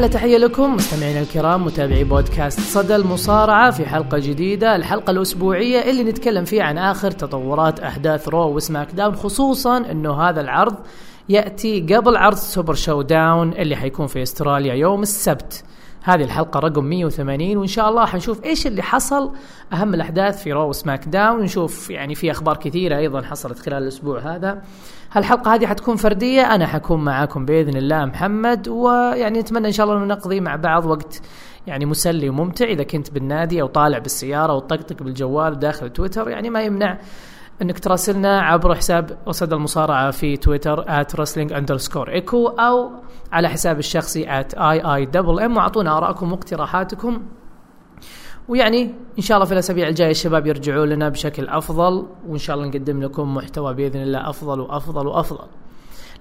أحلى تحية لكم مستمعينا الكرام متابعي بودكاست صدى المصارعة في حلقة جديدة. الحلقة الأسبوعية اللي نتكلم فيها عن آخر تطورات أحداث Raw و SmackDown خصوصا إنه هذا العرض يأتي قبل عرض Super Show-Down اللي حيكون في أستراليا يوم السبت. هذه الحلقة رقم 180 وإن شاء الله حنشوف إيش اللي حصل أهم الأحداث في Raw SmackDown ونشوف يعني في أخبار كثيرة أيضا حصلت خلال الأسبوع هذا. هالحلقة هذه حتكون فردية أنا حكون معاكم بإذن الله محمد ويعني نتمنى إن شاء الله نقضي مع بعض وقت يعني مسلي وممتع إذا كنت بالنادي أو طالع بالسيارة وتطقطق بالجوال داخل تويتر يعني ما يمنع إنك تراسلنا عبر حساب وسد المصارعة في تويتر @wrestling underscore ايكو أو على حساب الشخصي @iimm وأعطونا آرائكم واقتراحاتكم ويعني إن شاء الله في الأسابيع الجاية الشباب يرجعوا لنا بشكل أفضل وإن شاء الله نقدم لكم محتوى بإذن الله أفضل وأفضل وأفضل.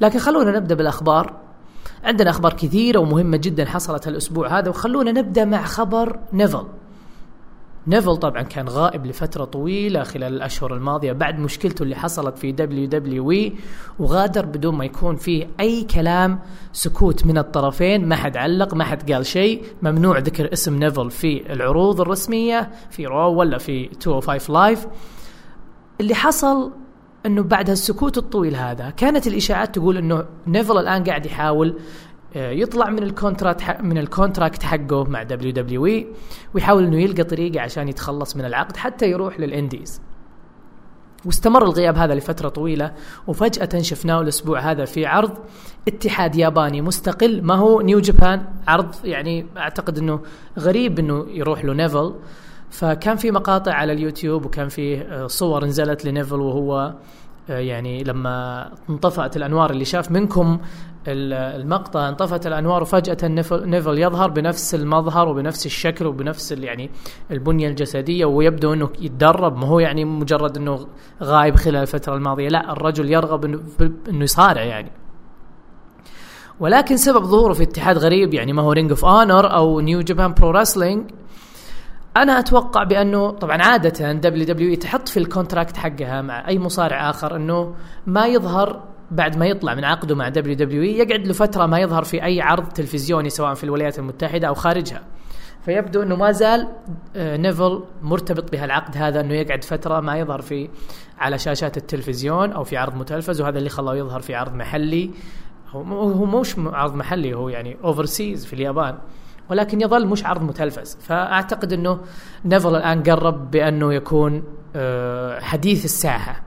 لكن خلونا نبدأ بالأخبار. عندنا أخبار كثيرة ومهمة جدا حصلت الأسبوع هذا وخلونا نبدأ مع خبر نيفل. نيفل طبعا كان غائب لفترة طويلة خلال الأشهر الماضية بعد مشكلته اللي حصلت في WWE وغادر بدون ما يكون فيه أي كلام سكوت من الطرفين ما حد علق ما حد قال شيء ممنوع ذكر اسم نيفل في العروض الرسمية في Raw ولا في 205 Live اللي حصل إنه بعد هالسكوت الطويل هذا كانت الإشاعات تقول إنه نيفل الآن قاعد يحاول يطلع من ال contract من ال contract حقه مع WWE ويحاول إنه يلقى طريقة عشان يتخلص من العقد حتى يروح لل indies. واستمر الغياب هذا لفترة طويلة وفجأة شفناه الأسبوع هذا في عرض اتحاد ياباني مستقل ما هو New Japan عرض يعني أعتقد أنه غريب أنه يروح له نيفل فكان في مقاطع على اليوتيوب وكان في صور نزلت لنيفل وهو يعني لما انطفأت الأنوار اللي شاف منكم المقطع انطفأت الأنوار وفجأة نيفل يظهر بنفس المظهر وبنفس الشكل وبنفس يعني البنية الجسدية ويبدو إنه يتدرب. ما هو يعني مجرد إنه غايب خلال الفترة الماضية. لا الرجل يرغب انه, يصارع يعني. ولكن سبب ظهوره في اتحاد غريب يعني ما هو Ring of Honor أو New Japan Pro Wrestling أنا أتوقع بأنه طبعا عادة WW تحط في ال contract حقها مع أي مصارع آخر أنه ما يظهر بعد ما يطلع من عقده مع WW يقعد له فتره ما يظهر في أي عرض تلفزيوني سواء في الولايات المتحدة أو خارجها. فيبدو أنه ما زال نيفل مرتبط بهالعقد هذا أنه يقعد فترة ما يظهر في على شاشات التلفزيون أو في عرض متلفز وهذا اللي خلاه يظهر في عرض محلي. هو مش عرض محلي هو يعني overseas في اليابان. ولكن يظل مش عرض متلفز. فأعتقد إنه نيفل الآن قرب بأنه يكون حديث الساحة.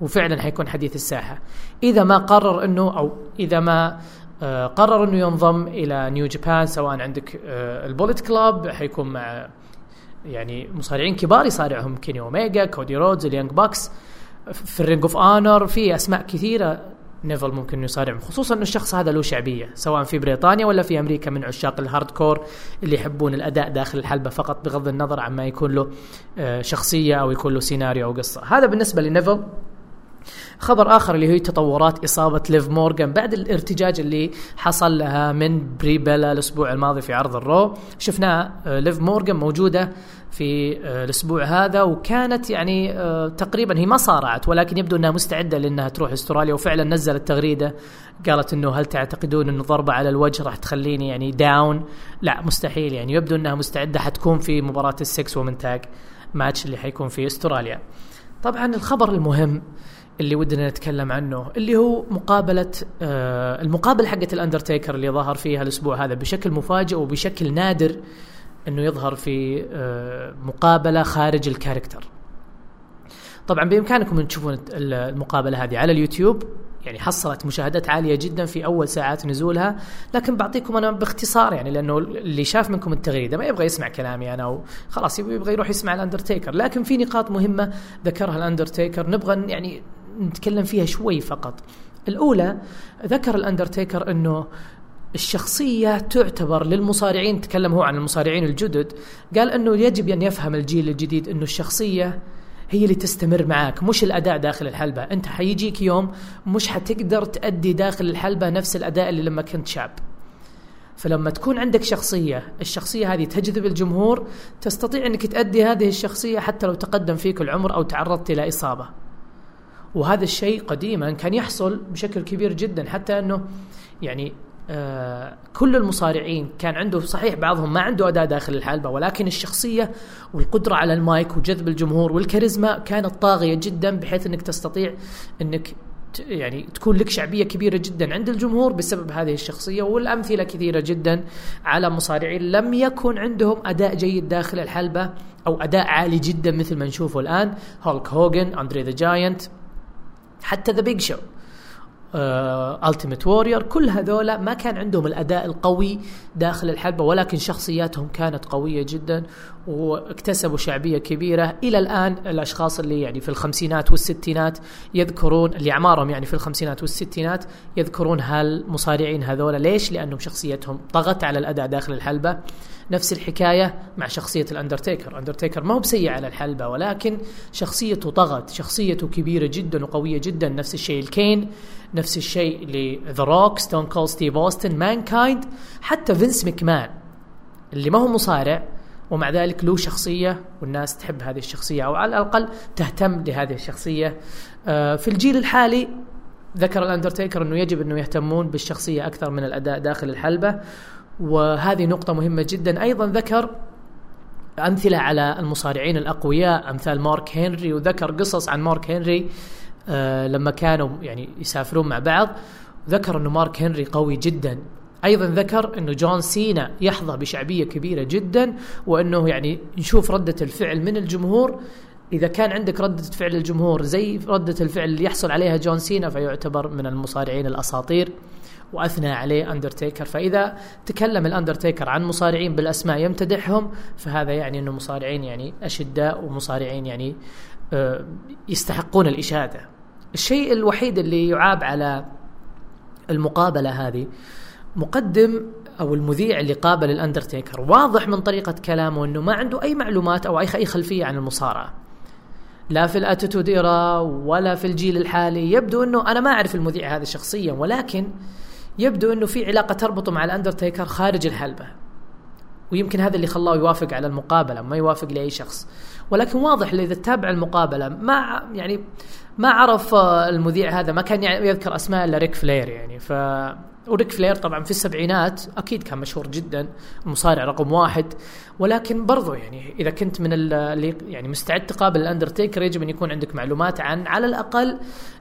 وفعلا حيكون حديث الساحة. إذا ما قرر إنه أو إذا ما قرر إنه ينضم إلى New Japan سواء عندك ال Bullet Club حيكون مع يعني مصارعين كبار يصارعهم كيني اوميجا كودي رودز ال Young Bucks في ال Ring of Honor في أسماء كثيرة نيفل ممكن يصارع خصوصا إنه الشخص هذا له شعبية سواء في بريطانيا ولا في أمريكا من عشاق ال hardcore اللي يحبون الأداء داخل الحلبة فقط بغض النظر عما يكون له شخصية أو يكون له سيناريو أو قصة. هذا بالنسبة لنيفل. خبر آخر اللي هي تطورات إصابة ليف مورغان بعد الارتجاج اللي حصل لها من بري بيلا الأسبوع الماضي في عرض ال Raw. شفنا ليف مورغان موجودة في الأسبوع هذا وكانت يعني تقريبا هي ما صارعت ولكن يبدو إنها مستعدة لأنها تروح أستراليا وفعلا نزلت تغريدة قالت إنه هل تعتقدون انه ضربه على الوجه راح تخليني يعني down؟ لا مستحيل يعني يبدو إنها مستعدة حتكون في مباراة ال six woman tag match اللي حيكون في أستراليا. طبعا الخبر المهم اللي ودنا نتكلم عنه اللي هو مقابلة آه المقابلة حقت الأندرتيكر اللي ظهر فيها الأسبوع هذا بشكل مفاجئ وبشكل نادر أنه يظهر في آه مقابلة خارج ال character. طبعا بإمكانكم أن تشوفون المقابلة هذه على اليوتيوب. يعني حصلت مشاهدات عالية جدا في أول ساعات نزولها. لكن بعطيكم أنا باختصار يعني لأنه اللي شاف منكم التغريدة ما يبغى يسمع كلامي أنا خلاص يبغى يروح يسمع الأندرتيكر. لكن في نقاط مهمة ذكرها الأندرتيكر. نبغى يعني نتكلم فيها شوي فقط. الأولى ذكر الأندرتيكر أنه الشخصية تعتبر للمصارعين تكلم هو عن المصارعين الجدد قال أنه يجب أن يفهم الجيل الجديد أنه الشخصية هي اللي تستمر معاك مش الأداء داخل الحلبة. أنت حيجيك يوم مش حتقدر تأدي داخل الحلبة نفس الأداء اللي لما كنت شاب. فلما تكون عندك شخصية الشخصية هذه تجذب الجمهور تستطيع أنك تأدي هذه الشخصية حتى لو تقدم فيك العمر أو تعرضت إلى إصابة. وهذا الشيء قديما كان يحصل بشكل كبير جدا حتى أنه يعني آه كل المصارعين كان عنده صحيح بعضهم ما عنده اداء داخل الحلبة ولكن الشخصية والقدرة على المايك وجذب الجمهور والكاريزما كانت طاغية جدا بحيث إنك تستطيع إنك يعني تكون لك شعبية كبيرة جدا عند الجمهور بسبب هذه الشخصية والأمثلة كثيرة جدا على مصارعين لم يكن عندهم أداء جيد داخل الحلبة أو أداء عالي جدا مثل ما نشوفه الآن هولك هوجن أندري ذا جاينت حتى ذا بيج شو. التيميت وورير كل هذولا ما كان عندهم الأداء القوي داخل الحلبة ولكن شخصياتهم كانت قوية جدا واكتسبوا شعبية كبيرة. إلى الآن الأشخاص اللي يعني في الخمسينات والستينات يذكرون اللي أعمارهم يعني في الخمسينات والستينات يذكرون هالمصارعين هذولا. ليش؟ لأنهم شخصيتهم طغت على الأداء داخل الحلبة. نفس الحكاية مع شخصية الأندرتيكر، اندرتيكر ما هو بسيء على الحلبة ولكن شخصيته طغت، شخصيته كبيرة جدا وقوية جدا، نفس الشيء الكين، نفس الشيء لذا روك، ستون كولد ستيف اوستن، مان كايند، حتى فينس مكمان اللي ما هو مصارع ومع ذلك له شخصية والناس تحب هذه الشخصية أو على الأقل تهتم لهذه الشخصية. آه، في الجيل الحالي ذكر الأندرتيكر أنه يجب أنه يهتمون بالشخصية أكثر من الأداء داخل الحلبة وهذه نقطة مهمة جدا. أيضا ذكر أمثلة على المصارعين الأقوياء أمثال مارك هنري وذكر قصص عن مارك هنري آه لما كانوا يعني يسافرون مع بعض. ذكر أنه مارك هنري قوي جدا. أيضا ذكر إنه جون سينا يحظى بشعبية كبيرة جدا وإنه يعني نشوف ردة الفعل من الجمهور. إذا كان عندك ردة فعل الجمهور زي ردة الفعل اللي يحصل عليها جون سينا فيعتبر من المصارعين الأساطير. وأثنى عليه اندرتيكر فإذا تكلم الأندرتيكر عن مصارعين بالأسماء يمتدحهم فهذا يعني إنه مصارعين يعني أشداء ومصارعين يعني آه، يستحقون الإشادة. الشيء الوحيد اللي يعاب على المقابلة هذه مقدم أو المذيع اللي قابل الأندرتيكر واضح من طريقة كلامه إنه ما عنده أي معلومات أو أي خلفية عن المصارعة. لا في الأتيتود ولا في الجيل الحالي يبدو إنه أنا ما أعرف المذيع هذا شخصيا ولكن يبدو إنه في علاقة تربطه مع الأندرتيكر خارج الحلبة. ويمكن هذا اللي خلاه يوافق على المقابلة ما يوافق لأي شخص. ولكن واضح إذا تتابع المقابلة ما يعني ما عرف المذيع هذا ما كان يذكر أسماء إلا ريك فلير يعني. ف وريك فلير طبعا في السبعينات أكيد كان مشهور جدا المصارع رقم واحد. ولكن برضو يعني إذا كنت من اللي يعني مستعد تقابل الأندرتيكر يجب أن يكون عندك معلومات عن على الأقل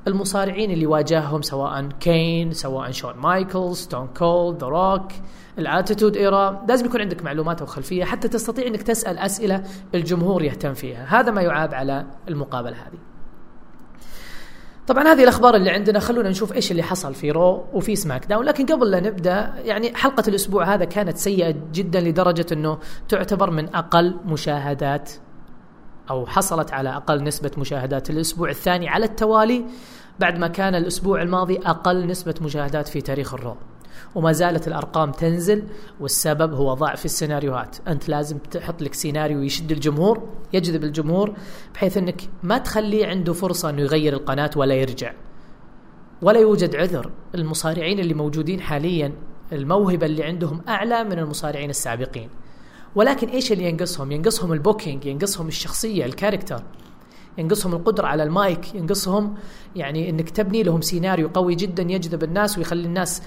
المصارعين اللي واجههم سواء كين سواء شون مايكل ستون كولد ذا روك ال Attitude Era. لازم يكون عندك معلومات أو خلفية حتى تستطيع إنك تسأل أسئلة الجمهور يهتم فيها. هذا ما يعاب على المقابلة هذه. طبعا هذه الأخبار اللي عندنا خلونا نشوف إيش اللي حصل في Raw وفي SmackDown. لكن قبل لا نبدأ يعني حلقة الأسبوع هذا كانت سيئة جدا لدرجة إنه تعتبر من أقل مشاهدات أو حصلت على أقل نسبة مشاهدات الأسبوع الثاني على التوالي بعد ما كان الأسبوع الماضي أقل نسبة مشاهدات في تاريخ الرو. وما زالت الأرقام تنزل والسبب هو ضعف السيناريوهات. أنت لازم تحط لك سيناريو يشد الجمهور يجذب الجمهور بحيث أنك ما تخليه عنده فرصة أنه يغير القناة ولا يرجع. ولا يوجد عذر. المصارعين اللي موجودين حاليا الموهبة اللي عندهم أعلى من المصارعين السابقين. ولكن إيش اللي ينقصهم؟ ينقصهم ال booking ينقصهم الشخصية ال character. ينقصهم القدرة على المايك ينقصهم يعني إنك تبني لهم سيناريو قوي جدا يجذب الناس ويخلي الناس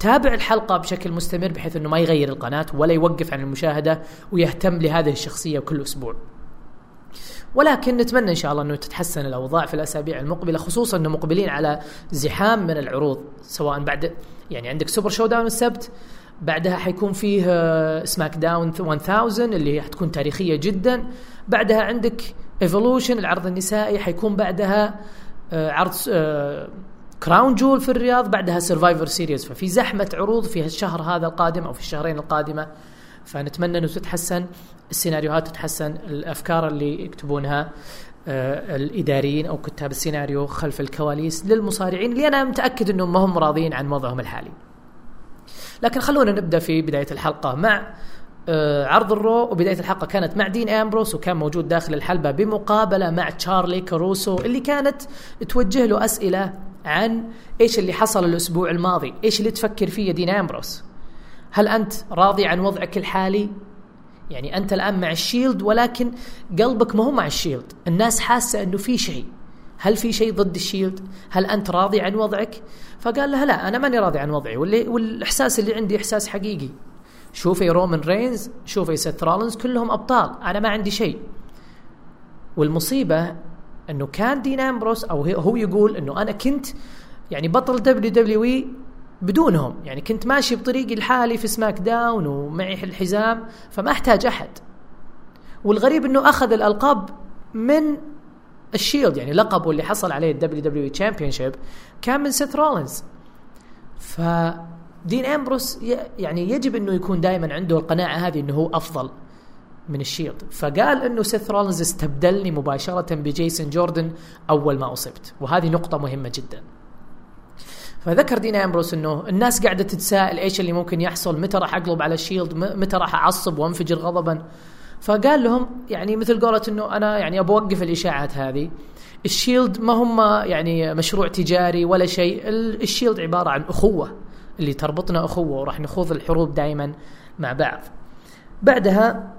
تابع الحلقة بشكل مستمر بحيث إنه ما يغير القناة ولا يوقف عن المشاهدة ويهتم لهذه الشخصية كل أسبوع. ولكن نتمنى إن شاء الله إنه تتحسن الأوضاع في الأسابيع المقبلة خصوصا إنه مقبلين على زحام من العروض سواء بعد يعني عندك Super Show-Down السبت بعدها حيكون فيه SmackDown 1000 اللي حتكون تاريخية جدا بعدها عندك Evolution العرض النسائي حيكون بعدها آه، عرض آه، Crown Jewel في الرياض بعدها Survivor Series ففي زحمة عروض في الشهر هذا القادم أو في الشهرين القادمة. فنتمنى إنه تتحسن السيناريوهات تتحسن الأفكار اللي يكتبونها آه الإداريين أو كتاب السيناريو خلف الكواليس للمصارعين اللي أنا متأكد إنهم ما هم راضيين عن وضعهم الحالي. لكن خلونا نبدأ في بداية الحلقة مع آه عرض ال Raw. وبداية الحلقة كانت مع دين امبروس وكان موجود داخل الحلبة بمقابلة مع تشارلي كاروسو اللي كانت توجه له أسئلة عن إيش اللي حصل الأسبوع الماضي؟ إيش اللي تفكر فيه دين أمبروس؟ هل أنت راضي عن وضعك الحالي؟ يعني أنت الآن مع ال Shield ولكن قلبك ما هو مع ال Shield. الناس حاسة إنه في شيء. هل في شيء ضد ال Shield؟ هل أنت راضي عن وضعك؟ فقال لها لا أنا ماني راضي عن وضعي. واللي والإحساس اللي عندي إحساس حقيقي. شوفي رومان رينز شوفي سيث رولنز كلهم أبطال. أنا ما عندي شيء. والمصيبة إنه كان دين أمبروس أو هو يقول إنه أنا كنت يعني بطل WWE بدونهم. يعني كنت ماشي بطريقي الحالي في SmackDown ومعي الحزام فما أحتاج أحد. والغريب إنه أخذ الألقاب من الـ Shield يعني لقبه اللي حصل عليه الدبليو دبليو إي كان من سيث رولينز. ف دين أمبروس يعني يجب إنه يكون دائما عنده القناعة هذه إنه هو أفضل. من الـ Shield فقال إنه سيث رولينز استبدلني مباشرة بجيسون جوردن أول ما أصبت. وهذه نقطة مهمة جدا. فذكر دين أمبروس إنه الناس قاعدة تتساءل إيش اللي ممكن يحصل متى راح أقلب على الـ Shield متى راح أعصب وأنفجر غضبا. فقال لهم يعني مثل قولة إنه أنا يعني ابى أوقف الإشاعات هذه. الشيلد ما هم يعني مشروع تجاري ولا شيء الشيلد عبارة عن أخوة اللي تربطنا أخوة وراح نخوض الحروب دائما مع بعض. بعدها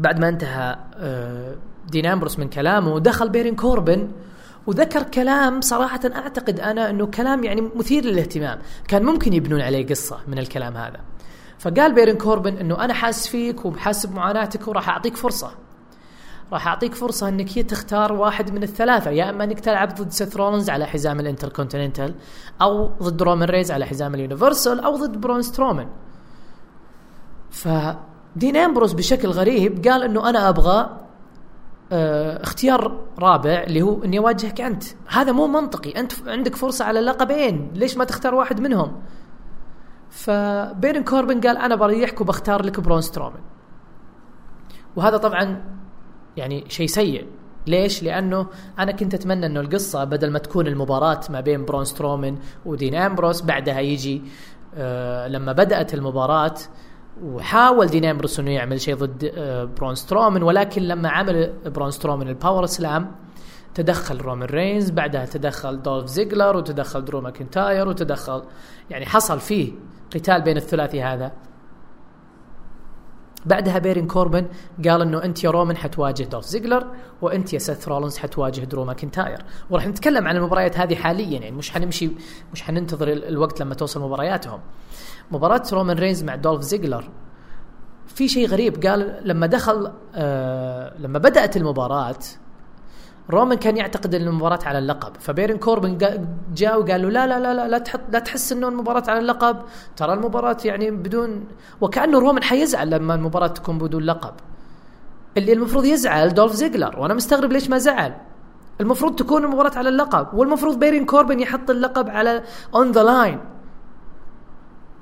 بعد ما انتهى آه، دين أمبروس من كلامه دخل بيرين كوربن وذكر كلام صراحة أعتقد أنا أنه كلام يعني مثير للاهتمام. كان ممكن يبنون عليه قصة من الكلام هذا. فقال بيرن كوربن أنه أنا حاسس فيك وحاسس بمعاناتك وراح أعطيك فرصة. راح أعطيك فرصة أنك هي تختار واحد من الثلاثة يا إما أنك تلعب ضد سيث رولنز على حزام الانتركونتيننتال أو ضد رومان رينز على حزام الـ Universal أو ضد برون سترومان. فدين أمبروس بشكل غريب قال إنه أنا أبغى آه اختيار رابع اللي هو إني أواجهك أنت. هذا مو منطقي. أنت عندك فرصة على لقبين ليش ما تختار واحد منهم؟ فبيرن كوربن قال أنا بريحك وبختار لك برون سترومان. وهذا طبعا يعني شيء سيء. ليش؟ لأنه أنا كنت أتمنى إنه القصة بدل ما تكون المباراة ما بين برون سترومان ودين أمبروس بعدها يجي آه لما بدأت المباراة وحاول دين امبروس إنه يعمل شيء ضد آه برون سترومان ولكن لما عمل برون سترومان الـ power slam تدخل رومان رينز بعدها تدخل دولف زيجلر وتدخل درو ماكنتاير وتدخل يعني حصل فيه قتال بين الثلاثي هذا. بعدها بيرين كوربن قال إنه أنت يا رومان حتواجه دولف زيجلر وأنت يا سيث رولنز حتواجه درو ماكنتاير. وراح نتكلم عن المباريات هذه حاليا يعني مش حنمشي مش حننتظر الوقت لما توصل مبارياتهم. مباراة رومان رينز مع دولف زيجلر. في شيء غريب قال لما دخل آه لما بدأت المباراة رومان كان يعتقد إن المباراة على اللقب. فبيرن كوربن جاء وقال له لا لا لا لا لا تحط لا تحس إنه المباراة على اللقب. ترى المباراة يعني بدون وكأنه رومان حيزعل لما المباراة تكون بدون لقب. اللي المفروض يزعل دولف زيجلر وأنا مستغرب ليش ما زعل. المفروض تكون المباراة على اللقب. والمفروض بيرين كوربن يحط اللقب على on the line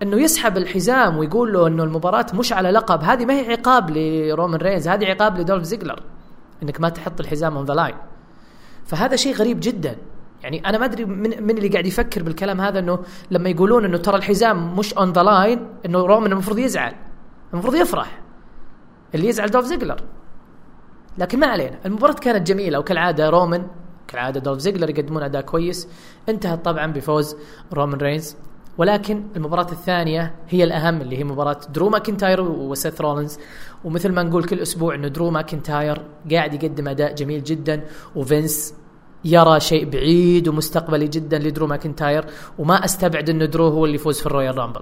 إنه يسحب الحزام ويقول له إنه المباراة مش على لقب. هذه ما هي عقاب لرومان رينز هذه عقاب لدولف زيجلر. إنك ما تحط الحزام on the line فهذا شيء غريب جدا. يعني أنا ما أدري من, من اللي قاعد يفكر بالكلام هذا إنه لما يقولون إنه ترى الحزام مش on the line إنه رومان المفروض يزعل. المفروض يفرح. اللي يزعل دولف زيجلر. لكن ما علينا. المباراة كانت جميلة وكالعادة رومان كالعادة دولف زيجلر يقدمون أداء كويس. انتهت طبعا بفوز رومان رينز. ولكن المباراة الثانية هي الأهم اللي هي مباراة درو ماكنتاير وسيث رولينز. ومثل ما نقول كل أسبوع أنه درو ماكنتاير قاعد يقدم أداء جميل جدا وفينس يرى شيء بعيد ومستقبلي جدا لدرو ماكنتاير وما أستبعد إنه درو هو اللي يفوز في الـ Royal Rumble.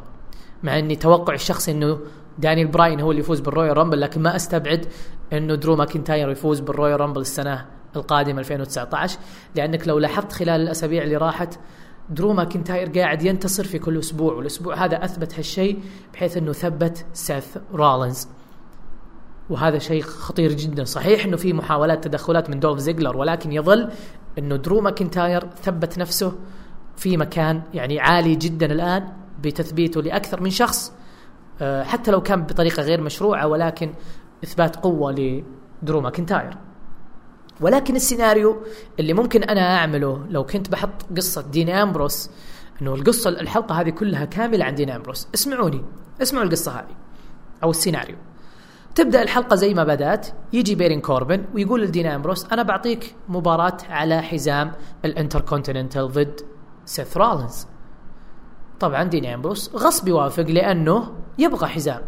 مع إني توقعي الشخصي إنه دانيال براين هو اللي يفوز بالـ Royal Rumble لكن ما أستبعد إنه درو ماكنتاير يفوز بالـ Royal Rumble السنة القادمة 2019 لأنك لو لاحظت خلال الأسابيع اللي راحت درو ماكنتاير قاعد ينتصر في كل أسبوع والأسبوع هذا أثبت هالشيء بحيث إنه ثبت سيث رولينز. وهذا شيء خطير جدا. صحيح إنه في محاولات تدخلات من دولف زيجلر ولكن يظل إنه درو ماكنتاير ثبت نفسه في مكان يعني عالي جدا الآن بتثبيته لأكثر من شخص آه، حتى لو كان بطريقة غير مشروعة ولكن إثبات قوة لدرو ماكنتاير ولكن السيناريو اللي ممكن أنا أعمله لو كنت بحط قصة دين أمبروس إنه القصة الحلقة هذه كلها كاملة عن دين أمبروس. اسمعوني اسمعوا القصة هذه أو السيناريو. تبدأ الحلقة زي ما بدأت يجي بيرين كوربن ويقول لدين امبروس أنا بعطيك مباراة على حزام الانتركونتيننتال ضد سيث رولينز. طبعا دين امبروس غصب يوافق لأنه يبغى حزام.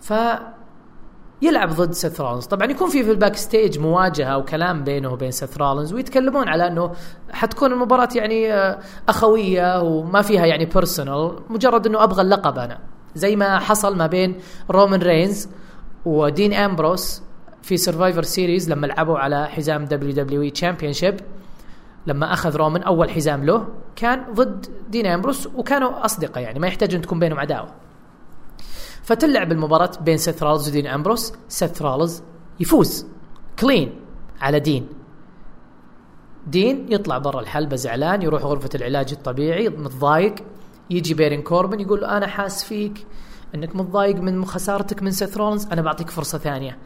ف يلعب ضد سيث رولنز طبعا يكون في في الـ backstage مواجهه وكلام بينه وبين سيث رولنز ويتكلمون على أنه حتكون المباراة يعني آه، أخوية وما فيها يعني personal مجرد أنه أبغى اللقب أنا. زي ما حصل ما بين رومان رينز ودين أمبروس في Survivor Series لما لعبوا على حزام WWE Championship لما أخذ رومان أول حزام له كان ضد دين أمبروس وكانوا أصدقاء يعني ما يحتاج ان تكون بينهم عداوة. فتلعب المباراة بين سيث رولنز ودين أمبروس سيث رولنز يفوز clean على دين. دين يطلع برا الحلبة زعلان يروح غرفة العلاج الطبيعي متضايق يجي بيرين كوربن يقول له أنا حاس فيك. انك متضايق من خسارتك من سيث رولنز أنا بعطيك فرصة ثانية.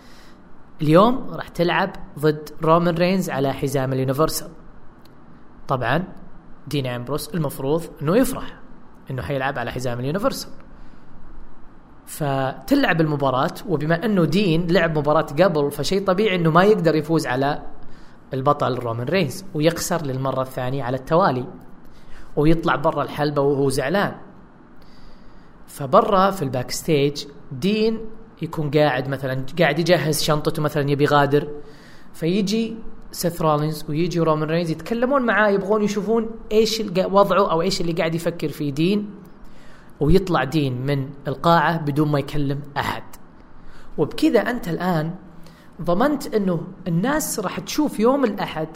اليوم راح تلعب ضد رومان رينز على حزام الـ Universal. طبعا دين أمبروس المفروض إنه يفرح إنه حيلعب على حزام الـ Universal. فتلعب المباراة وبما إنه دين لعب مباراة قبل فشيء طبيعي إنه ما يقدر يفوز على البطل رومان رينز ويخسر للمرة الثانية على التوالي. ويطلع برا الحلبة وهو زعلان. فبرا في الـ backstage دين يكون قاعد مثلا قاعد يجهز شنطته مثلا يبي يغادر. فيجي سيث رولينز ويجي رومان رينز يتكلمون معاه يبغون يشوفون إيش وضعه أو إيش اللي قاعد يفكر فيه دين. ويطلع دين من القاعة بدون ما يكلم أحد. وبكذا أنت الآن ضمنت أنه الناس راح تشوف يوم الأحد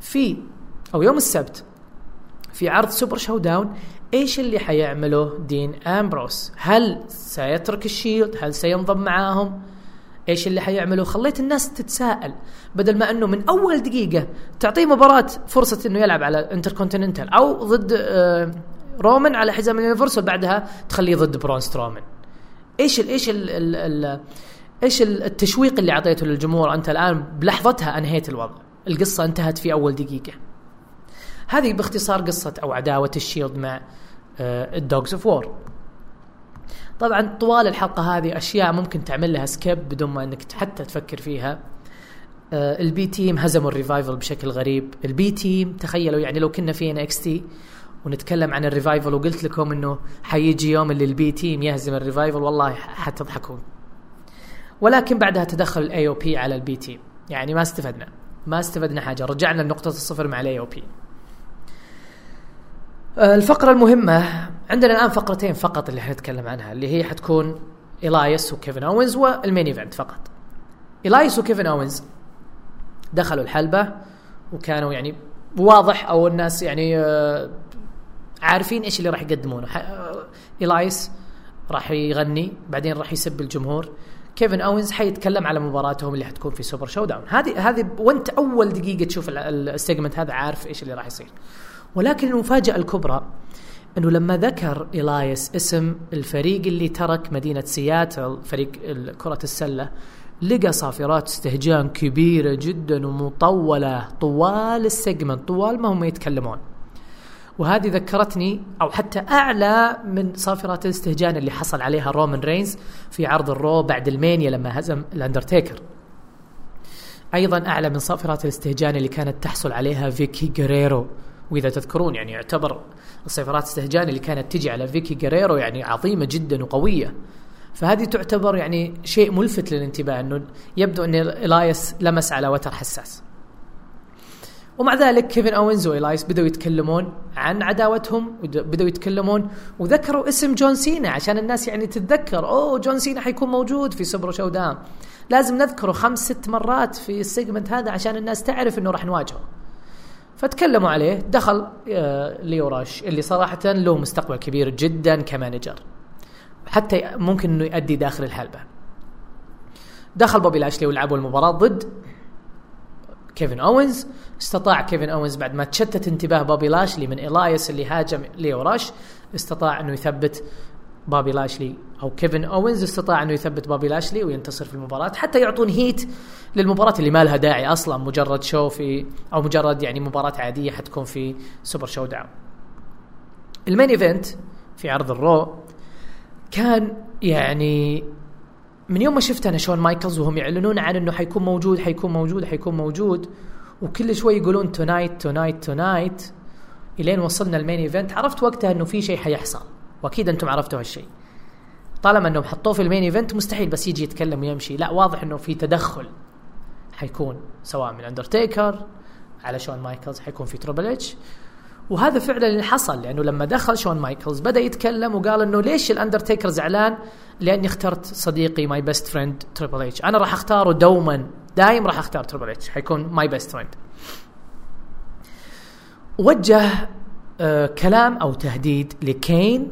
في أو يوم السبت في عرض Super Show-Down إيش اللي حيعمله دين آمبروس؟ هل سيترك الشيلد هل سينضم معاهم؟ إيش اللي حيعمله؟ خليت الناس تتساءل. بدل ما إنه من أول دقيقة تعطيه مباراة فرصة إنه يلعب على انتركونتيننتال أو ضد آه رومان على حزام ال Universal بعدها تخليه ضد برون سترومان. إيش ال إيش ال ال ال إيش التشويق اللي أعطيته للجمهور أنت الآن بلحظتها أنهيت الوضع. القصة انتهت في أول دقيقة. هذه باختصار قصة أو عداوة الشيلد مع الدوجز اوف وور طبعا طوال الحلقة هذه أشياء ممكن تعمل لها skip بدون ما إنك حتى تفكر فيها. آه، ال B-Team هزموا الريفايفل بشكل غريب. ال B-Team تخيلوا يعني لو كنا في NXT ونتكلم عن الريفايفل وقلت لكم إنه حيجي يوم اللي ال B-Team يهزم الريفايفل والله حتضحكون. ولكن بعدها تدخل ال AOP على ال B-Team يعني ما استفدنا. ما استفدنا حاجة. رجعنا لنقطة الصفر مع ال AOP الفقرة المهمة عندنا الآن فقرتين فقط اللي حنتكلم عنها اللي هي حتكون إلايس وكيفن أوينز وال main event فقط. إلايس وكيفن أوينز دخلوا الحلبة وكانوا يعني واضح أو الناس يعني آه، عارفين إيش اللي راح يقدمونه. إلايس راح يغني بعدين راح يسب الجمهور. كيفن أوينز حيتكلم على مباراتهم اللي حتكون في Super Show-Down هذه هذه وانت أول دقيقة تشوف ال segment هذا عارف إيش اللي راح يصير. ولكن المفاجأة الكبرى أنه لما ذكر إلايس اسم الفريق اللي ترك مدينة سياتل فريق كرة السلة لقى صافرات استهجان كبيرة جدا ومطولة طوال ال segment طوال ما هم يتكلمون. وهذه ذكرتني أو حتى أعلى من صافرات الاستهجان اللي حصل عليها رومان رينز في عرض الرو بعد المينيا لما هزم الأندرتيكر. أيضا أعلى من صافرات الاستهجان اللي كانت تحصل عليها فيكي جريرو وإذا تذكرون يعني يعتبر الصافرات الاستهجان اللي كانت تجي على فيكي جريرو يعني عظيمة جدا وقوية. فهذه تعتبر يعني شيء ملفت للانتباه إنه يبدو أن الايس لمس على وتر حساس. ومع ذلك كيفن أوينز وإيلايس بدأوا يتكلمون عن عداوتهم بدأوا يتكلمون وذكروا اسم جون سينا عشان الناس يعني تتذكر أوه جون سينا حيكون موجود في Super Show-Down لازم نذكره خمس ست مرات في ال segment هذا عشان الناس تعرف إنه راح نواجهه. فتكلموا عليه دخل آه، ليو راش اللي صراحة له مستقبل كبير جدا ك manager. حتى ممكن إنه يؤدي داخل الحلبة. دخل بوبي لاشلي ولعبوا المباراة ضد كيفن أوينز. استطاع كيفن أوينز بعد ما تشتت انتباه بوبي لاشلي من الايس اللي هاجم ليو راش. استطاع إنه يثبت بابي لاشلي أو كيفن أوينز استطاع أنه يثبت بابي لاشلي وينتصر في المباراة حتى يعطون heat للمباراة اللي ما لها داعي أصلا مجرد show في أو مجرد يعني مباراة عادية حتكون في Super Show-Down ال main event في عرض الرو كان يعني من يوم ما شفت أنا شون مايكلز وهم يعلنون عن إنه حيكون موجود حيكون موجود حيكون موجود وكل شوي يقولون tonight tonight tonight إلين وصلنا ال main event عرفت وقتها إنه في شيء حيحصل. وأكيد أنتم عرفتوا هالشيء. طالما أنهم حطوه في ال main event مستحيل بس يجي يتكلم ويمشي. لا واضح أنه في تدخل حيكون سواء من اندرتيكر على شون مايكلز حيكون في Triple H وهذا فعلا اللي حصل لأنه لما دخل شون مايكلز بدأ يتكلم وقال إنه ليش الأندرتيكر زعلان؟ لأني اخترت صديقي my best friend Triple H، أنا راح أختاره دوما دايم راح أختار Triple H حيكون my best friend. وجه آه كلام أو تهديد لكين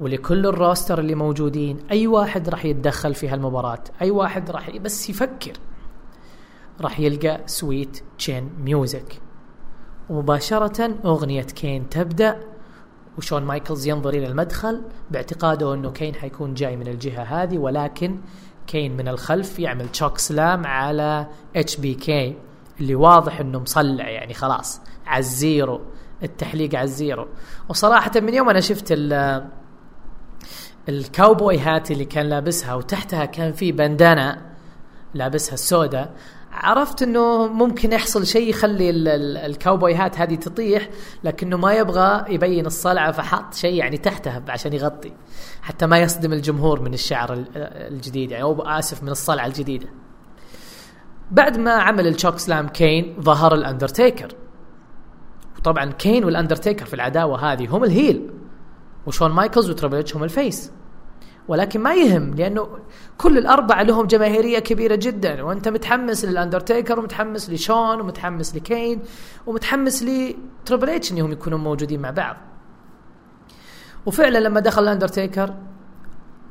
ولكل ال roster اللي موجودين أي واحد راح يتدخل في هالمباراة أي واحد راح بس يفكر. راح يلقى Sweet Chin Music ومباشرة أغنية كين تبدأ وشون مايكلز ينظر إلى المدخل باعتقاده أنه كين حيكون جاي من الجهة هذه ولكن كين من الخلف يعمل chokeslam على HBK اللي واضح إنه مصلع يعني خلاص على الزيرو التحليق على الزيرو. وصراحة من يوم أنا شفت ال ال cowboy hat اللي كان لابسها وتحتها كان في bandana لابسها السوداء. عرفت إنه ممكن يحصل شيء يخلي ال cowboy hat هذه تطيح لكنه ما يبغى يبين الصلعة فحط شيء يعني تحتها عشان يغطي حتى ما يصدم الجمهور من الشعر الجديد يعني أو آسف من الصلعة الجديدة. بعد ما عمل ال chokeslam كين ظهر الأندرتيكر. وطبعا كين والأندرتيكر في العداوة هذه هم ال heel وشون مايكلز و Triple هم ال face. ولكن ما يهم لأنه كل الأربعة لهم جماهيرية كبيرة جدا وأنت متحمس للأندرتيكر ومتحمس لشون ومتحمس لكين ومتحمس ل Triple H إنهم يكونوا موجودين مع بعض. وفعلا لما دخل الأندرتيكر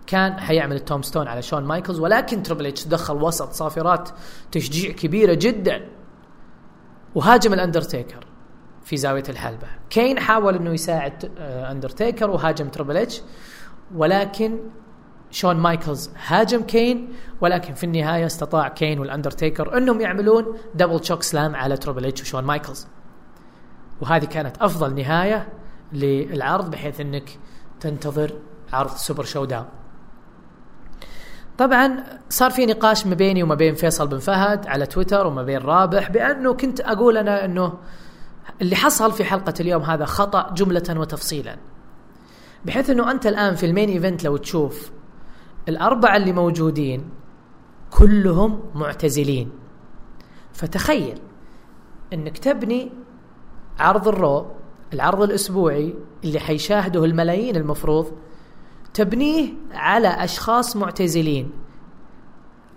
كان حيعمل ال Tombstone على شون مايكلز ولكن Triple H دخل وسط صافرات تشجيع كبيرة جدا وهاجم الأندرتيكر في زاوية الحلبة. كين حاول إنه يساعد أندرتيكر وهاجم تربل اتش ولكن شون مايكلز هاجم كين ولكن في النهاية استطاع كين والأندرتيكر أنهم يعملون double chokeslam على تربل اتش وشون مايكلز. وهذه كانت أفضل نهاية للعرض بحيث أنك تنتظر عرض Super Show-Down طبعا صار في نقاش ما بيني وما بين فيصل بن فهد على تويتر وما بين رابح بأنه كنت أقول أنا إنه اللي حصل في حلقة اليوم هذا خطأ جملة وتفصيلا. بحيث إنه أنت الآن في ال main event لو تشوف الأربعة اللي موجودين كلهم معتزلين. فتخيل إنك تبني عرض الرو العرض الأسبوعي اللي حيشاهده الملايين المفروض تبنيه على أشخاص معتزلين.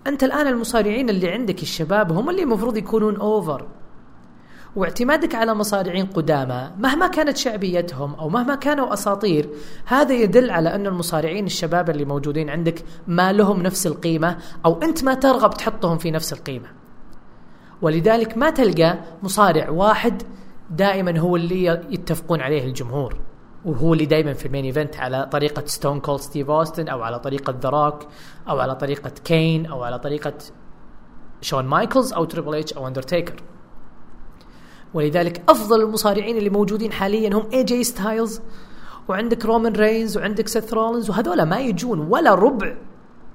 أنت الآن المصارعين اللي عندك الشباب هم اللي المفروض يكونون over واعتمادك على مصارعين قدامى مهما كانت شعبيتهم أو مهما كانوا أساطير هذا يدل على أن المصارعين الشباب اللي موجودين عندك ما لهم نفس القيمة أو أنت ما ترغب تحطهم في نفس القيمة. ولذلك ما تلقى مصارع واحد دائما هو اللي يتفقون عليه الجمهور وهو اللي دائما في ال main event على طريقة ستون كولد ستيف اوستن أو على طريقة ذا روك أو على طريقة كين أو على طريقة شون مايكلز أو تريبل اتش أو اندرتيكر. ولذلك أفضل المصارعين اللي موجودين حاليا هم اي جي ستايلز وعندك رومان رينز وعندك سيث رولينز وهذول ما يجون ولا ربع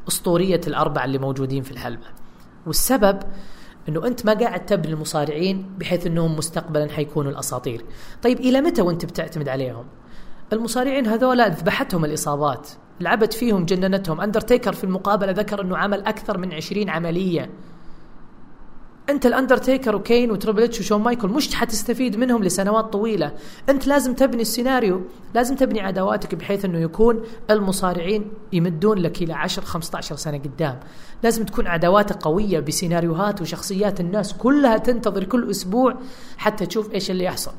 أسطورية الأربعة اللي موجودين في الحلبة. والسبب إنه أنت ما قاعد تبني المصارعين بحيث إنهم مستقبلا حيكونوا الأساطير. طيب إلى متى وأنت بتعتمد عليهم؟ المصارعين هذولا ذبحتهم الإصابات لعبت فيهم جننتهم. اندرتيكر في المقابلة ذكر إنه عمل أكثر من عشرين عملية. أنت الأندرتيكر وكين وتربل إتش وشون مايكلز مش حتستفيد منهم لسنوات طويلة. أنت لازم تبني السيناريو لازم تبني عداواتك بحيث إنه يكون المصارعين يمدون لك إلى 10 15 سنة قدام. لازم تكون عداواتك قوية بسيناريوهات وشخصيات الناس كلها تنتظر كل أسبوع حتى تشوف إيش اللي يحصل.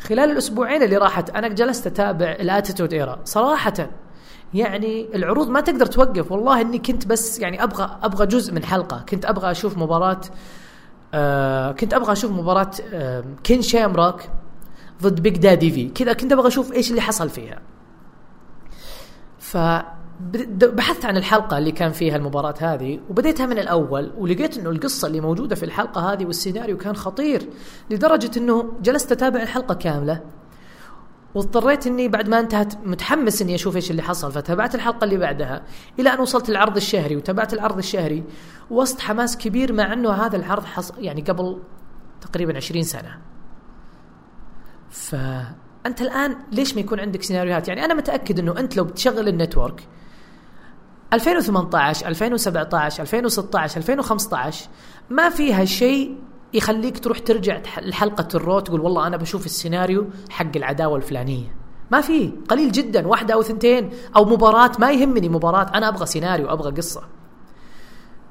خلال الأسبوعين اللي راحت أنا جلست أتابع ال Attitude Era. صراحة يعني العروض ما تقدر توقف. والله إني كنت بس يعني أبغى أبغى جزء من حلقة. كنت أبغى أشوف مباراة آه كنت أبغى أشوف مباراة آه كين شامروك ضد بيج دادي في كذا كنت أبغى أشوف إيش اللي حصل فيها. ف بحثت عن الحلقة اللي كان فيها المباراة هذه وبديتها من الأول ولقيت إنه القصة اللي موجودة في الحلقة هذه والسيناريو كان خطير لدرجة إنه جلست أتابع الحلقة كاملة. واضطريت إني بعد ما انتهت متحمس إني أشوف إيش اللي حصل فتابعت الحلقة اللي بعدها إلى أن وصلت العرض الشهري وتابعت العرض الشهري وسط حماس كبير مع أنه هذا العرض حصل يعني قبل تقريبا 20 سنة. فانت الآن ليش ما يكون عندك سيناريوهات؟ يعني أنا متأكد إنه أنت لو بتشغل ال Network 2018 2017 2016 2015 ما فيها شيء يخليك تروح ترجع لحلقة الرو تقول والله أنا بشوف السيناريو حق العداوة الفلانية. ما في قليل جدا واحدة أو ثنتين أو مباراة ما يهمني مباراة أنا أبغى سيناريو أبغى قصة.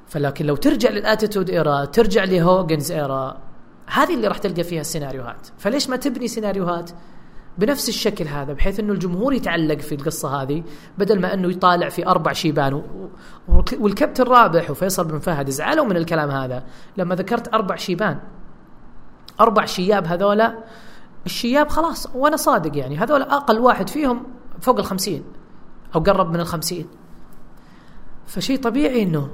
فلكن لو ترجع للأتيتود إيرا ترجع لهوجنز إيرا هذه اللي راح تلقى فيها السيناريوهات. فليش ما تبني سيناريوهات؟ بنفس الشكل هذا بحيث إنه الجمهور يتعلق في القصة هذه بدل ما إنه يطالع في أربع شيبان والكابتن رابح وفيصل بن فهد زعلوا من الكلام هذا. لما ذكرت أربع شيبان أربع شياب هذولا الشياب خلاص وأنا صادق يعني هذول أقل واحد فيهم فوق الخمسين أو قرب من الخمسين. فشيء طبيعي إنه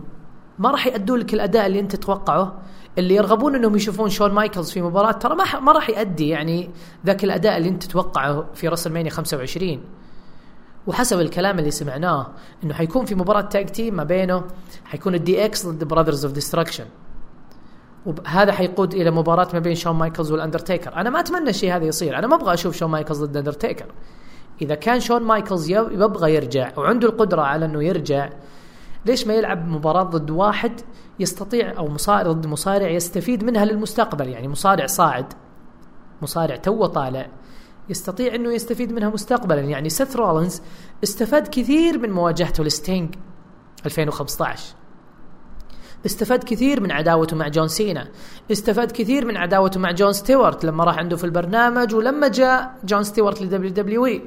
ما راح يأدوا لك الأداء اللي أنت تتوقعه. اللي يرغبون إنهم يشوفون شون مايكلز في مباراة ترى ما ما راح يأدي يعني ذاك الأداء اللي أنت تتوقعه في راسلمانيا 25 وحسب الكلام اللي سمعناه إنه حيكون في مباراة tag team ما بينه حيكون الدي إكس ضد براذرز اوف ديستركشن وهذا حيقود إلى مباراة ما بين شون مايكلز والأندرتيكر. أنا ما أتمنى الشيء هذا يصير أنا ما أبغى أشوف شون مايكلز ضد أندرتيكر. إذا كان شون مايكلز يبغى يرجع وعنده القدرة على إنه يرجع ليش ما يلعب مباراة ضد واحد يستطيع أو مصارع ضد مصارع يستفيد منها للمستقبل؟ يعني مصارع صاعد مصارع توه طالع يستطيع أنه يستفيد منها مستقبلا. يعني سيث رولنز استفاد كثير من مواجهته لستينج 2015 استفاد كثير من عداوته مع جون سينا. استفاد كثير من عداوته مع جون ستيوارت لما راح عنده في البرنامج ولما جاء جون ستيوارت لدبليو دبليو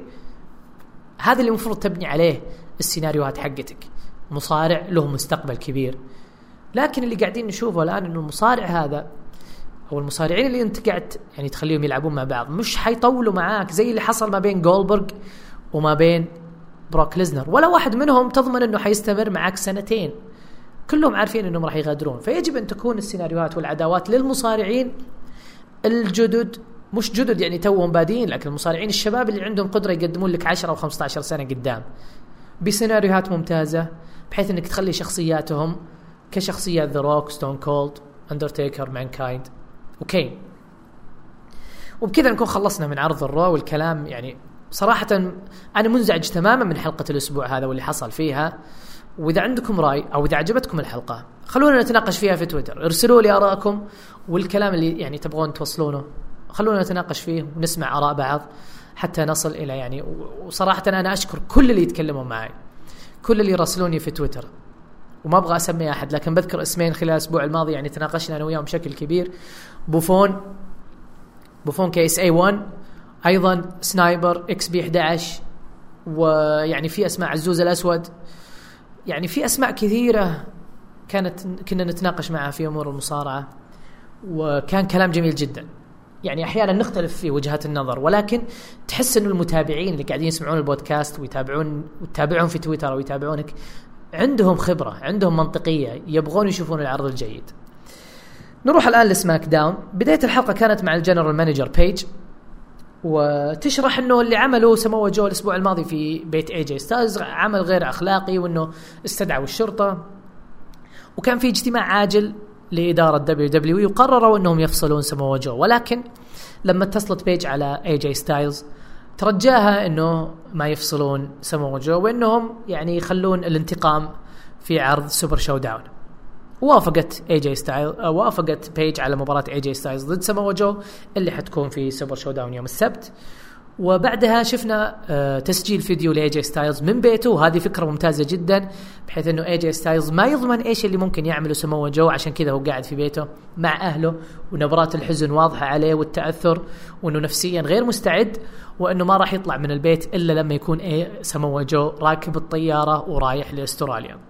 هذا اللي المفروض تبني عليه السيناريوهات حقتك. مصارع له مستقبل كبير. لكن اللي قاعدين نشوفه الآن إنه المصارع هذا أو المصارعين اللي أنت قاعد يعني تخليهم يلعبون مع بعض مش حيطولوا معاك زي اللي حصل ما بين جولبرغ وما بين بروك ليسنر. ولا واحد منهم تضمن إنه حيستمر معك سنتين. كلهم عارفين إنهم راح يغادرون. فيجب أن تكون السيناريوهات والعداوات للمصارعين الجدد مش جدد يعني توهم بادين لكن المصارعين الشباب اللي عندهم قدرة يقدمون لك 10 أو 15 سنة قدام. بسيناريوهات ممتازة بحيث إنك تخلي شخصياتهم كشخصيات ذا روك ستون كولد اندرتيكر مانكايند وكين وبكذا نكون خلصنا من عرض الرو والكلام. يعني صراحة أنا منزعج تماما من حلقة الأسبوع هذا واللي حصل فيها. وإذا عندكم رأي أو إذا عجبتكم الحلقة خلونا نتناقش فيها في تويتر. ارسلوا لي آراءكم والكلام اللي يعني تبغون توصلونه. خلونا نتناقش فيه ونسمع آراء بعض حتى نصل إلى يعني وصراحة أنا أشكر كل اللي يتكلمون معي. كل اللي يراسلوني في تويتر. وما أبغى أسمي أحد لكن بذكر اسمين خلال الأسبوع الماضي يعني تناقشنا أنا وياهم بشكل كبير. بوفون بوفون كيس اي 1 أيضا سنايبر إكس بي 11 ويعني في أسماء عزوز الأسود. يعني في أسماء كثيرة كانت كنا نتناقش معها في أمور المصارعة وكان كلام جميل جدا. يعني أحيانا نختلف في وجهات النظر ولكن تحس إنه المتابعين اللي قاعدين يسمعون البودكاست ويتابعون وتتابعون في تويتر أو يتابعونك عندهم خبرة عندهم منطقية يبغون يشوفون العرض الجيد. نروح الآن لسماك داون. بداية الحلقة كانت مع ال general manager بيج وتشرح إنه اللي عمله سموه جو الأسبوع الماضي في بيت اي جي ستايلز عمل غير أخلاقي وإنه استدعوا الشرطة. وكان في اجتماع عاجل لإدارة دبليو دبليو وقرروا أنهم يفصلون سمو جو ولكن لما اتصلت بيج على اي جي ستايلز ترجاها أنه ما يفصلون سمو جو وأنهم يعني يخلون الانتقام في عرض Super Show-Down وافقت اي جي ستايل وافقت بيج على مباراة اي جي ستايلز ضد سمو جو اللي حتكون في Super Show-Down يوم السبت. وبعدها شفنا آه، تسجيل فيديو لاي جي ستايلز من بيته وهذه فكرة ممتازة جدا بحيث إنه اي جي ستايلز ما يضمن إيش اللي ممكن يعمله سمو جو عشان كذا هو قاعد في بيته مع أهله ونبرات الحزن واضحة عليه والتأثر وإنه نفسيا غير مستعد وإنه ما راح يطلع من البيت إلا لما يكون إيه سمو جو راكب الطيارة ورايح لأستراليا.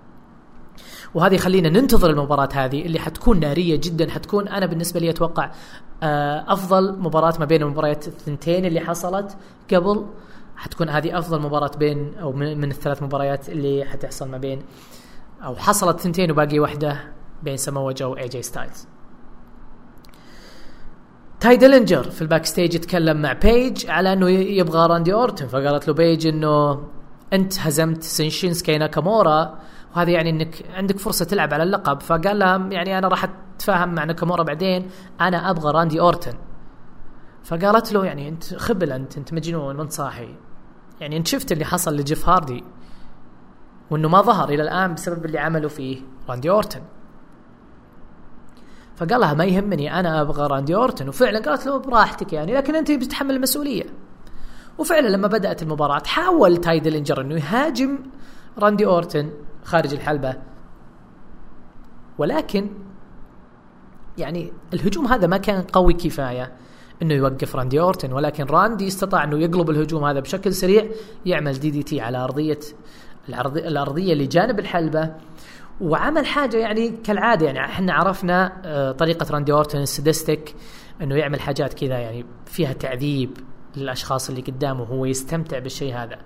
وهذه يخلينا ننتظر المباراة هذه اللي حتكون نارية جدا حتكون أنا بالنسبة لي أتوقع آه، أفضل مباراة ما بين المباريات الثنتين اللي حصلت قبل. حتكون هذه أفضل مباراة بين أو من الثلاث مباريات اللي حتحصل ما بين أو حصلت ثنتين وباقي واحدة بين سمو جو وإي جي ستايلز تاي ديلينجر في ال backstage يتكلم مع بيج على أنه يبغى راندي أورتن فقالت له بيج إنه أنت هزمت شينسكي ناكامورا وهذا يعني إنك عندك فرصة تلعب على اللقب. فقال لها يعني أنا راح أتفاهم مع ناكامورا بعدين أنا أبغى راندي أورتن. فقالت له يعني أنت خبل أنت أنت مجنون ما أنت صاحي. يعني أنت شفت اللي حصل لجيف هاردي وإنه ما ظهر إلى الآن بسبب اللي عملوا فيه راندي أورتن. فقال لها ما يهمني أنا أبغى راندي أورتن. وفعلا قالت له براحتك يعني لكن أنت بتتحمل المسؤولية. وفعلا لما بدأت المباراة حاول تاي ديلينجر إنه يهاجم راندي أورتن. خارج الحلبة. ولكن يعني الهجوم هذا ما كان قوي كفاية إنه يوقف راندي أورتن ولكن راندي استطاع إنه يقلب الهجوم هذا بشكل سريع يعمل DDT على ارضيه الأرضية اللي جانب الحلبة. وعمل حاجة يعني كالعادة يعني إحنا عرفنا آه، طريقة راندي أورتن ال sadistic إنه يعمل حاجات كذا يعني فيها تعذيب للأشخاص اللي قدامه وهو يستمتع بالشيء هذا.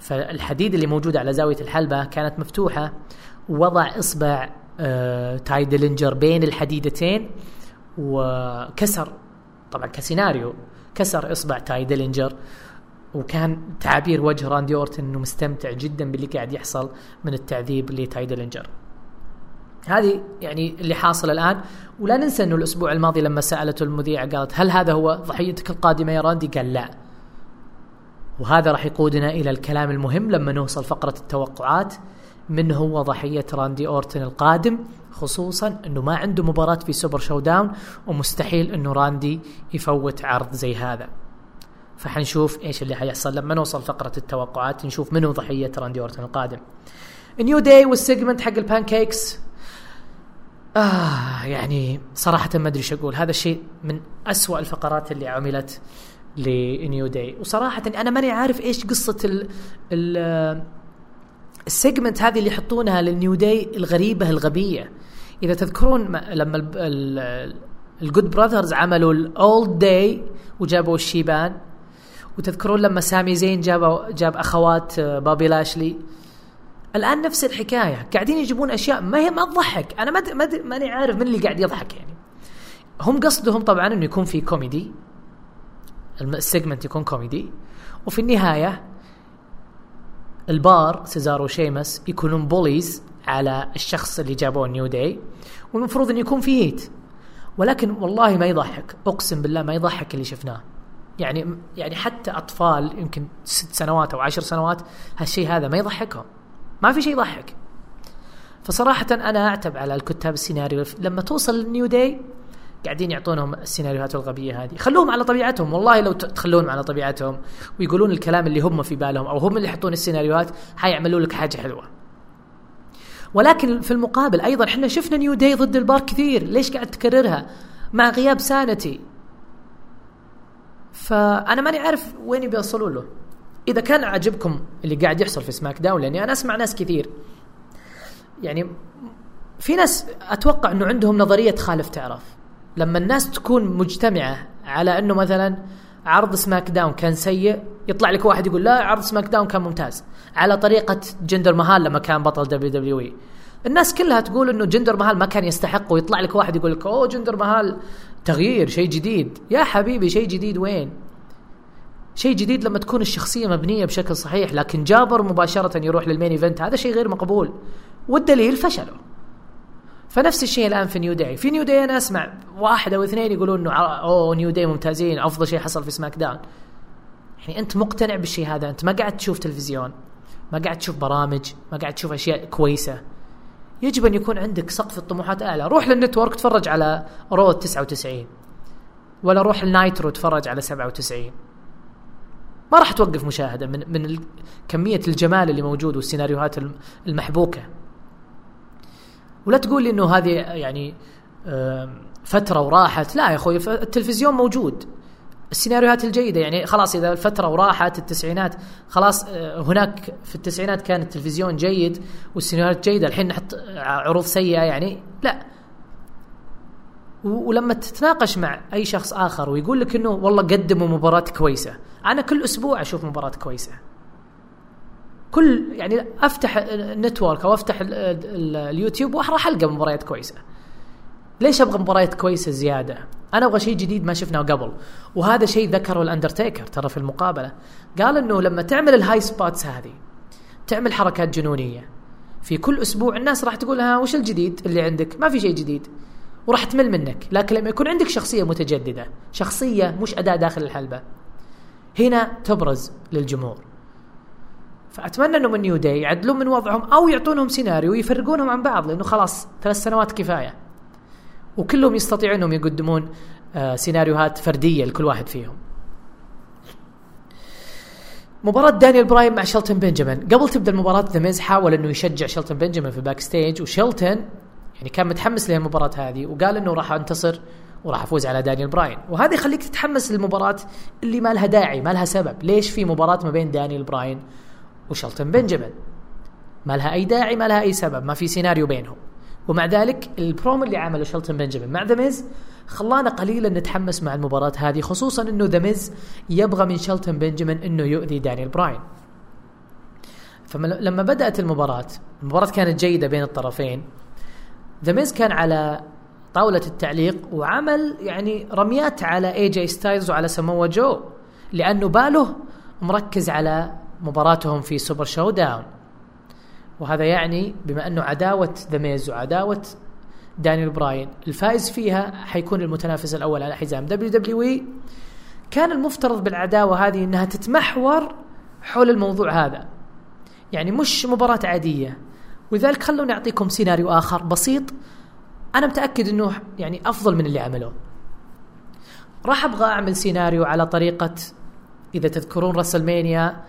فالحديد اللي موجود على زاوية الحلبة كانت مفتوحة ووضع إصبع آه تاي ديلينجر بين الحديدتين وكسر طبعا كسيناريو كسر إصبع تاي ديلينجر وكان تعابير وجه راندي أورتن إنه مستمتع جدا باللي قاعد يحصل من التعذيب لتاي ديلينجر هذه يعني اللي حاصل الآن ولا ننسى إنه الأسبوع الماضي لما سألته المذيعه قالت هل هذا هو ضحيتك القادمة يا راندي؟ قال لا. وهذا راح يقودنا إلى الكلام المهم لما نوصل فقرة التوقعات من هو ضحية راندي أورتن القادم خصوصا إنه ما عنده مباراة في Super Show-Down ومستحيل إنه راندي يفوت عرض زي هذا. فحنشوف إيش اللي حيحصل لما نوصل فقرة التوقعات نشوف منو ضحية راندي أورتن القادم. نيو داي وال segment حق ال pancakes آه يعني صراحة ما أدري إيش أقول هذا الشيء من أسوأ الفقرات اللي عملت لنيو داي. وصراحة أنا ماني عارف إيش قصة ال ال ال segment هذه اللي يحطونها للنيو داي الغريبة الغبية. إذا تذكرون لما ال Good Brothers عملوا ال Old Day وجابوا الشيبان. وتذكرون لما سامي زين جاب جاب أخوات بابي لاشلي. الآن نفس الحكاية. قاعدين يجيبون أشياء ما هي ما تضحك. أنا ما ماني عارف من اللي قاعد يضحك يعني. هم قصدهم طبعا إنه يكون في comedy ال segment يكون كوميدي وفي النهاية البار سيزارو وشيمس يكونون bullies على الشخص اللي جابوه نيو داي والمفروض إنه يكون في heat ولكن والله ما يضحك. أقسم بالله ما يضحك اللي شفناه. يعني يعني حتى أطفال يمكن ست سنوات أو عشر سنوات هالشيء هذا ما يضحكهم. ما في شيء يضحك. فصراحة أنا أعتب على الكتاب السيناريو. لما توصل للنيو داي قاعدين يعطونهم السيناريوهات الغبية هذه. خلوهم على طبيعتهم. والله لو تخلونهم على طبيعتهم ويقولون الكلام اللي هم في بالهم أو هم اللي يحطون السيناريوهات حيعملوا لك حاجة حلوة. ولكن في المقابل أيضا إحنا شفنا نيو داي ضد البار كثير. ليش قاعد تكررها؟ مع غياب سانتي. فأنا ماني عارف وين بيوصلوا له. إذا كان عجبكم اللي قاعد يحصل في سماك داون لأني أنا أسمع ناس كثير. يعني في ناس أتوقع إنه عندهم نظرية خالف تعرف. لما الناس تكون مجتمعة على أنه مثلا عرض سماك داون كان سيء يطلع لك واحد يقول لا عرض سماك داون كان ممتاز. على طريقة جندر مهال لما كان بطل WWE. الناس كلها تقول إنه جندر مهال ما كان يستحق ويطلع لك واحد يقول لك أوه جندر مهال تغيير شيء جديد. يا حبيبي شيء جديد وين؟ شيء جديد لما تكون الشخصية مبنية بشكل صحيح لكن جندر مباشرة يروح لل main event هذا شيء غير مقبول. والدليل فشلوا فنفس الشيء الآن في نيو داي. في نيو داي أنا أسمع واحد أو اثنين يقولون إنه أوه نيو داي ممتازين أفضل شيء حصل في سماك داون يعني أنت مقتنع بالشيء هذا؟ أنت ما قاعد تشوف تلفزيون ما قاعد تشوف برامج ما قاعد تشوف أشياء كويسة. يجب أن يكون عندك سقف الطموحات اعلى روح لل Network تفرج على Raw 99 ولا روح ال Nitro تفرج على 97 ما راح توقف مشاهدة من من كمية الجمال اللي موجود والسيناريوهات المحبوكة. ولا تقول لي إنه هذه يعني فترة وراحت. لا يا أخوي التلفزيون موجود. السيناريوهات الجيدة يعني خلاص إذا الفترة وراحت التسعينات خلاص آه، هناك في التسعينات كان التلفزيون جيد والسيناريوهات جيدة. الحين نحط عروض سيئة يعني. لا. ولما تتناقش مع أي شخص آخر ويقول لك إنه والله قدموا مباراة كويسة. أنا كل أسبوع أشوف مباراة كويسة. كل يعني أفتح النتورك أو أفتح اليوتيوب وراح القى مباريات كويسة. ليش أبغى مباريات كويسة زيادة؟ أنا أبغى شيء جديد ما شفناه قبل وهذا شيء ذكره الأندرتيكر ترى في المقابلة. قال إنه لما تعمل ال high spots هذه تعمل حركات جنونية في كل أسبوع الناس راح تقول ها وش الجديد اللي عندك؟ ما في شيء جديد وراح تمل منك. لكن لما يكون عندك شخصية متجددة شخصية مش أداة داخل الحلبة. هنا تبرز للجمهور. فأتمنى انه من New Day يعدلون من وضعهم أو يعطونهم سيناريو ويفرقونهم عن بعض لأنه خلاص ثلاث سنوات كفاية. وكلهم يستطيعون أنهم يقدمون آه سيناريوهات فردية لكل واحد فيهم. مباراة دانيال براين مع شيلتون بنجامين. قبل تبدأ المباراة The Miz حاول أنه يشجع شيلتون بنجامين في ال backstage وشيلتون يعني كان متحمس للمباراة هذه وقال أنه راح أنتصر وراح أفوز على دانيال براين. وهذا يخليك تتحمس للمباراة اللي ما لها داعي ما لها سبب. ليش في مباراة ما بين دانيال براين وشلتون بنجامين ما لها أي داعي ما لها أي سبب ما في سيناريو بينهم. ومع ذلك البرومو اللي عمله شلتون بنجامين مع The Miz خلانا قليلا نتحمس مع المباراة هذه خصوصا إنه The Miz يبغى من شلتون بنجامين إنه يؤذي دانيال براين. فلما بدأت المباراة المباراة كانت جيدة بين الطرفين. The Miz كان على طاولة التعليق وعمل يعني رميات على AJ Styles وعلى سمو جو لأنه باله مركز على مباراتهم في Super Show-Down وهذا يعني بما أنه عداوة The Miz وعداوة دانيال براين الفائز فيها حيكون المتنافس الأول على حزام. WWE كان المفترض بالعداوة هذه أنها تتمحور حول الموضوع هذا. يعني مش مباراة عادية. ولذلك خلوني أعطيكم سيناريو آخر بسيط. أنا متأكد إنه يعني أفضل من اللي عملوه. راح أبغى أعمل سيناريو على طريقة إذا تذكرون WrestleMania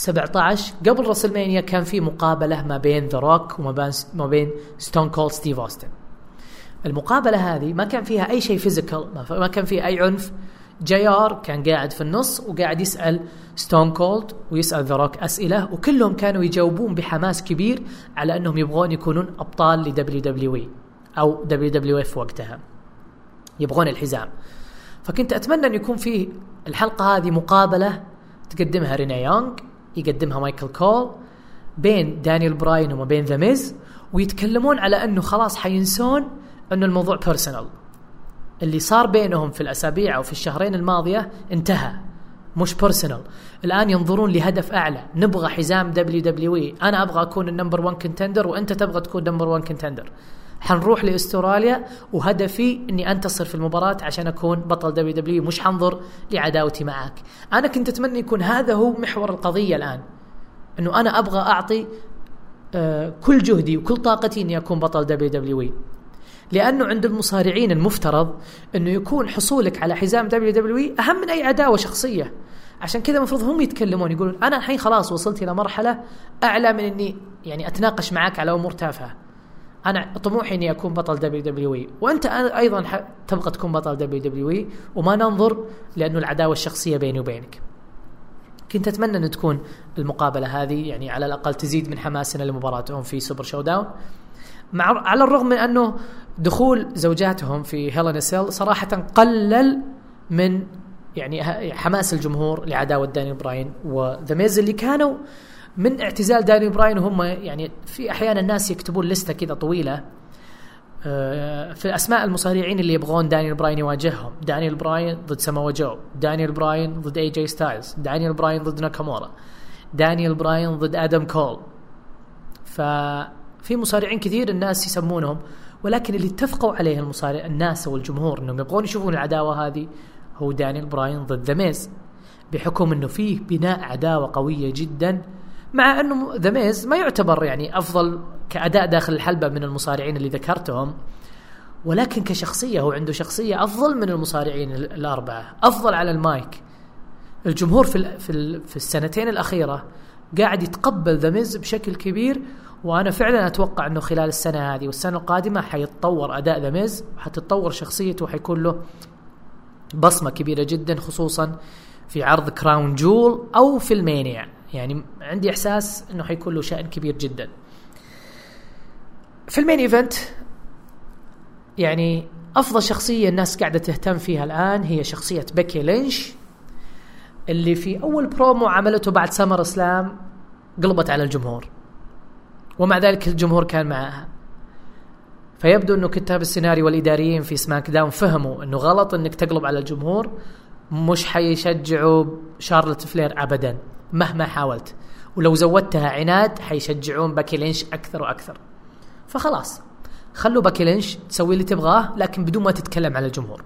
17 قبل WrestleMania كان في مقابلة ما بين The Rock وما بين Stone Cold Steve Austin المقابلة هذه ما كان فيها أي شيء physical ما كان فيها أي عنف. JR كان قاعد في النص وقاعد يسأل Stone Cold ويسأل The Rock أسئلة وكلهم كانوا يجاوبون بحماس كبير على أنهم يبغون يكونون أبطال ل WWE أو WWF وقتها. يبغون الحزام. فكنت أتمنى أن يكون في الحلقة هذه مقابلة تقدمها رينيه يونغ. يقدمها مايكل كول بين دانيال براين وما بين The Miz ويتكلمون على أنه خلاص حينسون أنه الموضوع personal اللي صار بينهم في الأسابيع أو في الشهرين الماضية انتهى مش personal الآن ينظرون لهدف أعلى نبغى حزام WWE أنا أبغى أكون ال number 1 contender وأنت تبغى تكون number 1 contender حنروح لأستراليا وهدفي إني أنتصر في المباراة عشان أكون بطل دبليو دبليو مش حنظر لعداوتي معك أنا كنت أتمنى يكون هذا هو محور القضية الآن إنه أنا أبغى أعطي آه كل جهدي وكل طاقتي إني أكون بطل دبليو دبليو لأنه عند المصارعين المفترض إنه يكون حصولك على حزام دبليو دبليو أهم من أي عداوة شخصية. عشان كذا المفروض هم يتكلمون يقولون أنا الحين خلاص وصلت إلى مرحلة أعلى من إني يعني أتناقش معك على أمور تافهة. أنا طموحي إني أكون بطل WWE. وأنت أيضا تبغى تكون بطل WWE. وما ننظر لأنه العداوة الشخصية بيني وبينك. كنت أتمنى أن تكون المقابلة هذه يعني على الأقل تزيد من حماسنا لمباراتهم في Super Show-Down مع على الرغم من أنه دخول زوجاتهم في Hell in a Cell صراحة قلل من يعني حماس الجمهور لعداوة دانيال براين و The Miz اللي كانوا من اعتزال دانيال براين وهم يعني في أحيانا الناس يكتبون ليستة كذا طويلة آه، في اسماء المصارعين اللي يبغون دانيال براين يواجههم. دانيال براين ضد سامو جو دانيال براين ضد AJ Styles دانيال براين ضد ناكامورا دانيال براين ضد آدم كول. ففي مصارعين كثير الناس يسمونهم ولكن اللي اتفقوا عليه المصارع الناس والجمهور إنهم يبغون يشوفون العداوة هذه هو دانيال براين ضد The Miz بحكم إنه فيه بناء عداوة قوية جدا مع أنه The Miz ما يعتبر يعني أفضل كأداء داخل الحلبة من المصارعين اللي ذكرتهم ولكن كشخصية هو عنده شخصية أفضل من المصارعين الأربعة أفضل على المايك. الجمهور في في في السنتين الأخيرة قاعد يتقبل The Miz بشكل كبير وأنا فعلا أتوقع إنه خلال السنة هذه والسنة القادمة حيتطور أداء The Miz وحتتطور شخصيته وحيكون له بصمة كبيرة جدا خصوصا في عرض Crown Jewel أو في المانيا. يعني عندي إحساس إنه حيكون له شأن كبير جدا. في ال main event يعني أفضل شخصية الناس قاعدة تهتم فيها الآن هي شخصية بيكي لينش اللي في أول برومو عملته بعد SummerSlam قلبت على الجمهور ومع ذلك الجمهور كان معها فيبدو إنه كتاب السيناريو والإداريين في SmackDown فهموا إنه غلط إنك تقلب على الجمهور مش حيشجعوا شارلوت فلير ابدا. مهما حاولت. ولو زودتها عناد حيشجعون بيكي لينش أكثر وأكثر. فخلاص خلوا بيكي لينش تسوي اللي تبغاه لكن بدون ما تتكلم على الجمهور.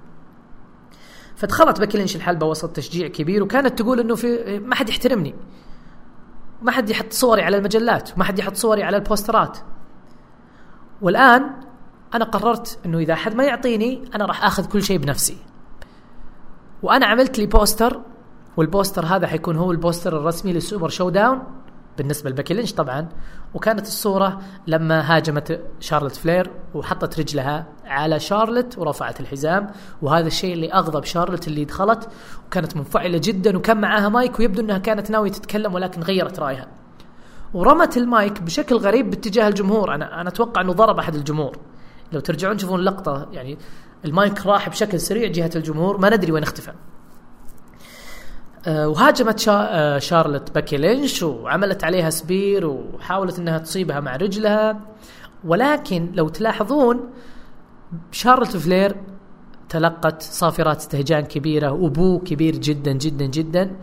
فدخلت بيكي لينش الحلبة وسط تشجيع كبير وكانت تقول إنه في ما حد يحترمني. ما حد يحط صوري على المجلات ما حد يحط صوري على البوسترات. والآن أنا قررت إنه إذا حد ما يعطيني أنا راح آخذ كل شيء بنفسي. وأنا عملت لي poster وال poster هذا حيكون هو ال poster الرسمي لل Super Show-Down بالنسبة لباكي لينش طبعا. وكانت الصورة لما هاجمت شارلوت فلير وحطت رجلها على شارلوت ورفعت الحزام. وهذا الشيء اللي أغضب شارلوت اللي دخلت وكانت منفعلة جدا وكان معاها مايك ويبدو إنها كانت ناوية تتكلم ولكن غيرت رأيها. ورمت المايك بشكل غريب باتجاه الجمهور. أنا أنا أتوقع إنه ضرب أحد الجمهور. لو ترجعون تشوفون اللقطه يعني المايك راح بشكل سريع جهة الجمهور. ما ندري وين اختفى. وهاجمت شا آه، شارلت باكي لينش وعملت عليها spear وحاولت إنها تصيبها مع رجلها. ولكن لو تلاحظون شارلت فلير تلقت صافرات استهجان كبيرة و boo كبير جدا جدا جدا.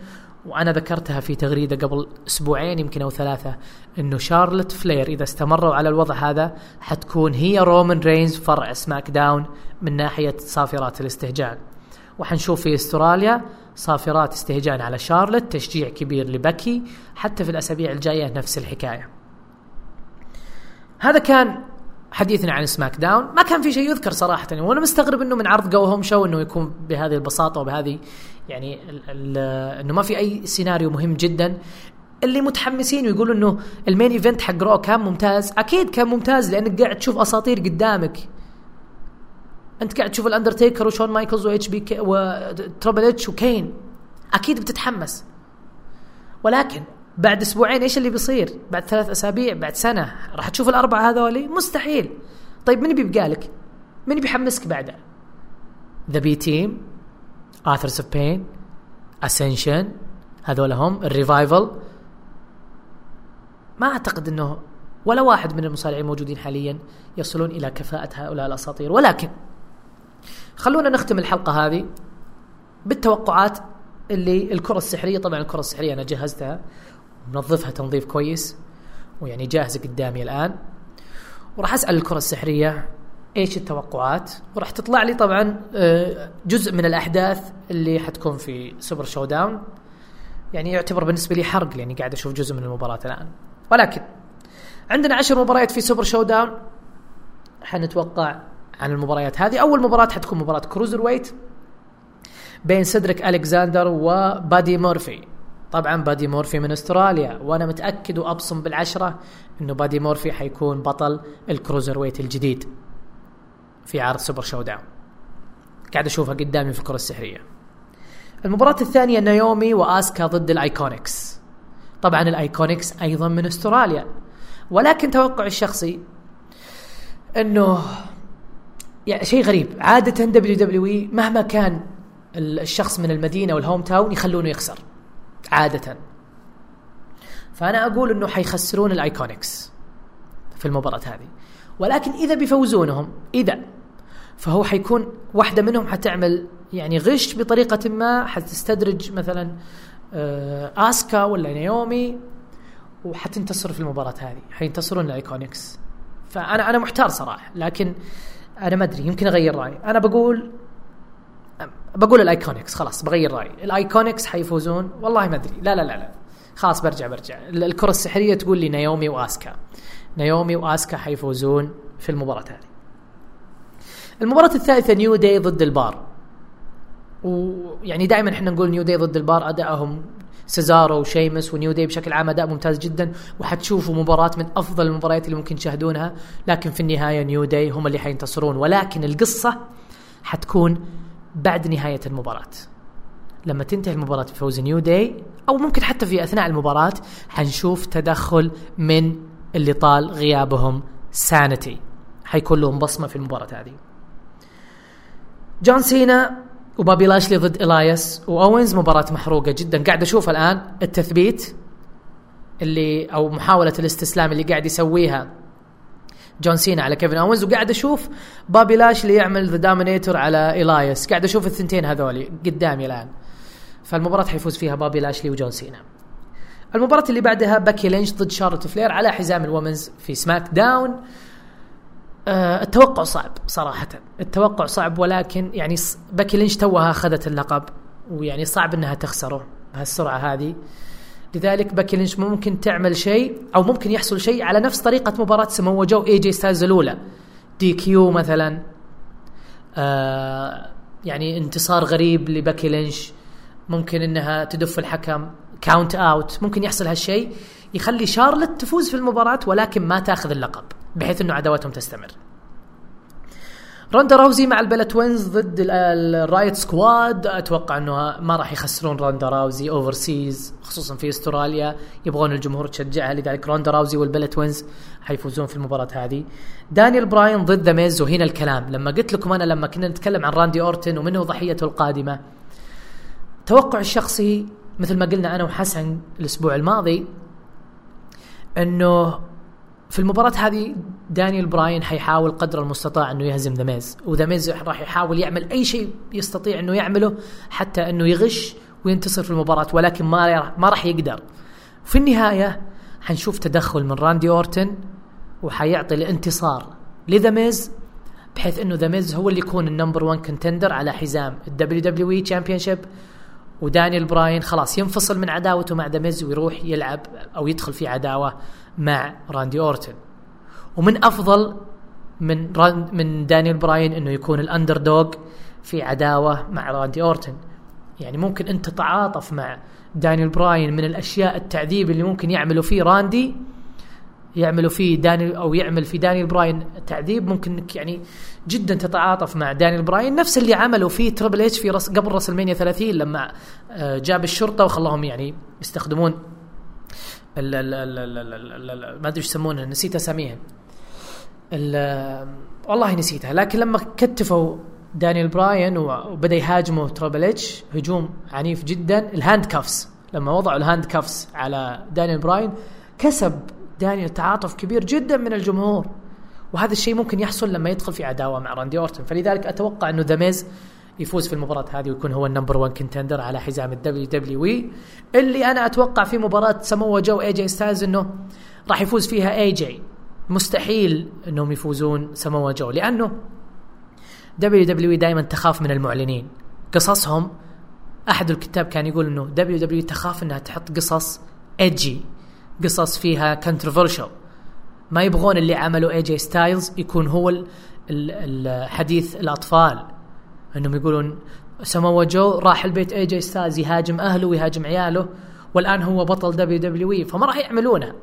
وأنا ذكرتها في تغريدة قبل أسبوعين يمكن أو ثلاثة إنه شارلت فلير إذا استمروا على الوضع هذا حتكون هي رومان رينز فرع SmackDown من ناحية صافرات الاستهجان. وحنشوف في أستراليا صافرات استهجان على شارلت تشجيع كبير لبكي حتى في الأسابيع الجاية نفس الحكاية. هذا كان حديثنا عن SmackDown. ما كان في شيء يذكر صراحة. وأنا مستغرب إنه من عرض go home show إنه يكون بهذه البساطة وبهذه يعني ال ال إنه ما في أي سيناريو مهم جدا. اللي متحمسين ويقولوا إنه ال main event حق Raw كان ممتاز. أكيد كان ممتاز لأنك قاعد تشوف أساطير قدامك. أنت قاعد تشوف الأندرتيكر وشون مايكلز و HBK و Triple H وكين أكيد بتتحمس ولكن بعد أسبوعين إيش اللي بيصير؟ بعد ثلاث أسابيع بعد سنة راح تشوف الأربعة هذولي؟ مستحيل. طيب من بيبقى لك؟ من بيحمسك بعده؟ The B-Team Authors of Pain Ascension هذول هم ال Revival ما أعتقد إنه ولا واحد من المصارعين الموجودين حاليا يصلون إلى كفاءة هؤلاء الأساطير ولكن خلونا نختم الحلقة هذه بالتوقعات اللي الكرة السحرية طبعا الكرة السحرية أنا جهزتها منظفها تنظيف كويس ويعني جاهزة قدامي الآن. وراح أسأل الكرة السحرية إيش التوقعات؟ وراح تطلع لي طبعا آه، جزء من الأحداث اللي حتكون في Super Show-Down يعني يعتبر بالنسبة لي حرق لأني قاعد أشوف جزء من المباراة الآن. ولكن عندنا عشر مباريات في Super Show-Down حنتوقع عن المباريات. هذه أول مباراة حتكون مباراة cruiserweight بين سيدريك الكساندر وبادي مورفي. طبعا بادي مورفي من أستراليا وأنا متأكد وأبصم بالعشرة إنه بادي مورفي حيكون بطل ال cruiserweight الجديد في عرض Super Show-Down قاعد أشوفها قدامي في الكرة السحرية. المباراة الثانية نايومي وآسكا ضد ال IIconics طبعا ال IIconics أيضا من أستراليا. ولكن توقعي الشخصي إنه يعني شيء غريب. عادة WWE مهما كان الشخص من المدينة وال hometown يخلونه يخسر. عادة. فأنا أقول أنه حيخسرون ال IIconics في المباراة هذه. ولكن إذا بيفوزونهم إذا فهو حيكون واحدة منهم حتعمل يعني غش بطريقة ما حتستدرج مثلا آه، آسكا ولا نيومي وحتنتصر في المباراة هذه. حينتصرون ال IIconics فأنا أنا محتار صراحة. لكن أنا ما أدري يمكن أغير رأيي. أنا بقول بقول ال IIconics خلاص بغير رأيي. ال IIconics حيفوزون؟ والله ما أدري. لا لا لا لا. خلاص برجع برجع. الكرة السحرية تقول لي نايومي وآسكا. نايومي وآسكا حيفوزون في المباراة هذه. المباراة الثالثة New Day ضد البار. ويعني دائما إحنا نقول New Day ضد البار ادائهم سيزارو وشيمس و New Day بشكل عام أداء ممتاز جدا وحتشوفوا مباراة من أفضل المباريات اللي ممكن تشاهدونها. لكن في النهاية New Day هم اللي حينتصرون ولكن القصة حتكون بعد نهاية المباراة. لما تنتهي المباراة بفوز New Day أو ممكن حتى في أثناء المباراة حنشوف تدخل من اللي طال غيابهم SAnitY. حيكون لهم بصمة في المباراة هذه. جون سينا وبابي لاشلي ضد إلايس وأوينز مباراة محروقة جدا. قاعد أشوف الآن التثبيت اللي أو محاولة الاستسلام اللي قاعد يسويها جون سينا على كيفن أوينز وقاعد أشوف بابي لاشلي يعمل The Dominator على إلايس قاعد أشوف الثنتين هذولي قدامي الآن. فالمباراة حيفوز فيها بابي لاشلي وجون سينا. المباراة اللي بعدها باكي لينش ضد شارلوت فلير على حزام ال women's في SmackDown. التوقع صعب صراحة. التوقع صعب ولكن يعني باكي لينش توها أخذت اللقب ويعني صعب أنها تخسره بهالسرعة هذه. لذلك باكي لينش ممكن تعمل شيء أو ممكن يحصل شيء على نفس طريقة مباراة سمو جو وإي جي ستايلز الأولى. DQ مثلا. آه يعني انتصار غريب لباكي لينش. ممكن إنها تدف الحكم count out ممكن يحصل هالشيء يخلي شارلت تفوز في المباراة ولكن ما تأخذ اللقب. بحيث إنه عداوتهم تستمر. روندا راوزي مع البيلا توينز ضد ال Riott Squad. أتوقع إنه ما راح يخسرون روندا راوزي overseas خصوصا في أستراليا. يبغون الجمهور تشجعها لذلك روندا راوزي والبيلا توينز حيفوزون في المباراة هذه. دانيال براين ضد ذا ميز وهنا الكلام. لما قلت لكم أنا لما كنا نتكلم عن راندي أورتن ومنه ضحيته القادمة توقع الشخصي مثل ما قلنا أنا وحسن الأسبوع الماضي إنه في المباراة هذه دانيال براين حيحاول قدر المستطاع أنه يهزم ذا ميز وذا ميز راح يحاول يعمل أي شيء يستطيع أنه يعمله حتى أنه يغش وينتصر في المباراة ولكن ما ما راح يقدر. في النهاية حنشوف تدخل من راندي أورتن وحيعطي الانتصار لذا ميز بحيث أنه ذا ميز هو اللي يكون ال number 1 contender على حزام الدبليو دبليو إي champion ودانيال براين خلاص ينفصل من عداوته مع ذا ميز ويروح يلعب أو يدخل في عداوة مع راندي اورتن. ومن أفضل من من دانيال براين إنه يكون ال underdog في عداوة مع راندي اورتن. يعني ممكن أنت تتعاطف مع دانيال براين من الأشياء التعذيب اللي ممكن يعملوا فيه راندي يعملوا فيه دانيال أو يعمل في دانيال براين تعذيب ممكن إنك يعني جدا تتعاطف مع دانيال براين. نفس اللي عملوا فيه تريبل إتش في رس قبل راسلمانيا 30 لما آه، جاب الشرطة وخلاهم يعني يستخدمون ال ال ال ال ال ما أدري إيش يسمونها نسيت اساميها والله نسيتها لكن لما كتفوا دانيال براين وبدأ يهاجموا تريبل إتش هجوم عنيف جدا. ال handcuffs لما وضعوا ال handcuffs على دانيال براين كسب دانيال تعاطف كبير جدا من الجمهور. وهذا الشيء ممكن يحصل لما يدخل في عداوة مع راندي أورتن. فلذلك أتوقع إنه ذا ميز يفوز في المباراة هذه ويكون هو ال number 1 contender على حزام الدبليو دبليو إي. اللي أنا أتوقع في مباراة سمو جو إي جي ستايلز إنه راح يفوز فيها إي جي. مستحيل إنهم يفوزون سمو جو لأنه دبليو دبليو إي دائما تخاف من المعلنين. قصصهم أحد الكتاب كان يقول إنه دبليو دبليو تخاف إنها تحط قصص ايجي قصص فيها controversial ما يبغون اللي عملوا إي جي ستايلز يكون هو الحديث الأطفال. انهم يقولون سمو جو راح البيت اي جي ستايلز يهاجم أهله ويهاجم عياله والآن هو بطل دبليو دبليو اي فما راح يعملونها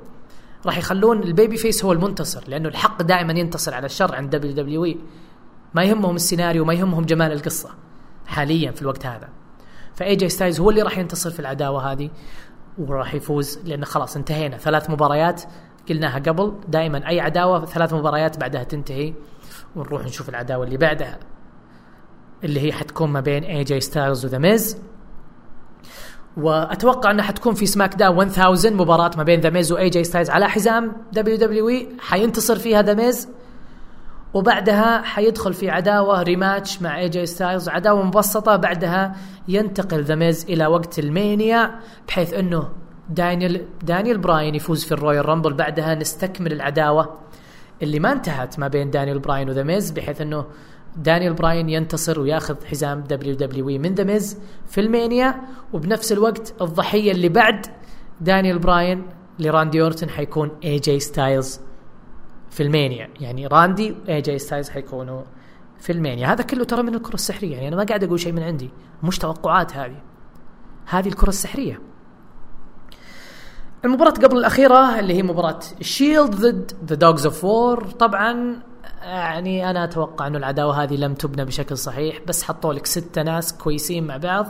راح يخلون ال babyface هو المنتصر لأنه الحق دائما ينتصر على الشر عند دبليو دبليو اي ما يهمهم السيناريو ما يهمهم جمال القصة حاليا في الوقت هذا. فاي جي ستايلز هو اللي راح ينتصر في العداوة هذه وراح يفوز لأن خلاص انتهينا. ثلاث مباريات قلناها قبل دائما أي عداوة ثلاث مباريات بعدها تنتهي ونروح نشوف العداوة اللي بعدها. اللي هي حتكون ما بين اي جي ستايلز وذا ميز وأتوقع أنها حتكون في سماك داون 1000 مباراة ما بين ذا ميز واي جي ستايلز على حزام دبليو دبليو اي حينتصر فيها ذا ميز وبعدها حيدخل في عداوة rematch مع اي جي ستايلز عداوة مبسطة. بعدها ينتقل ذا ميز إلى وقت راسلمانيا بحيث أنه دانيال دانيال براين يفوز في الرويال رامبل. بعدها نستكمل العداوة اللي ما انتهت ما بين دانيال براين وذا ميز بحيث أنه دانيال براين ينتصر وياخذ حزام دبليو دبليو من ذا ميز في راسلمانيا وبنفس الوقت الضحية اللي بعد دانيال براين لراندي أورتن حيكون إي جي ستايلز في راسلمانيا. يعني راندي وإي جي ستايلز حيكونوا في راسلمانيا. هذا كله ترى من الكرة السحرية. يعني أنا ما قاعد أقول شيء من عندي. مش توقعات هذه. هذه الكرة السحرية. المباراة قبل الأخيرة اللي هي مباراة الشيلد ضد ذا دوجز اوف وور طبعا يعني أنا أتوقع أنه العداوة هذه لم تبنى بشكل صحيح بس حطوا لك ستة ناس كويسين مع بعض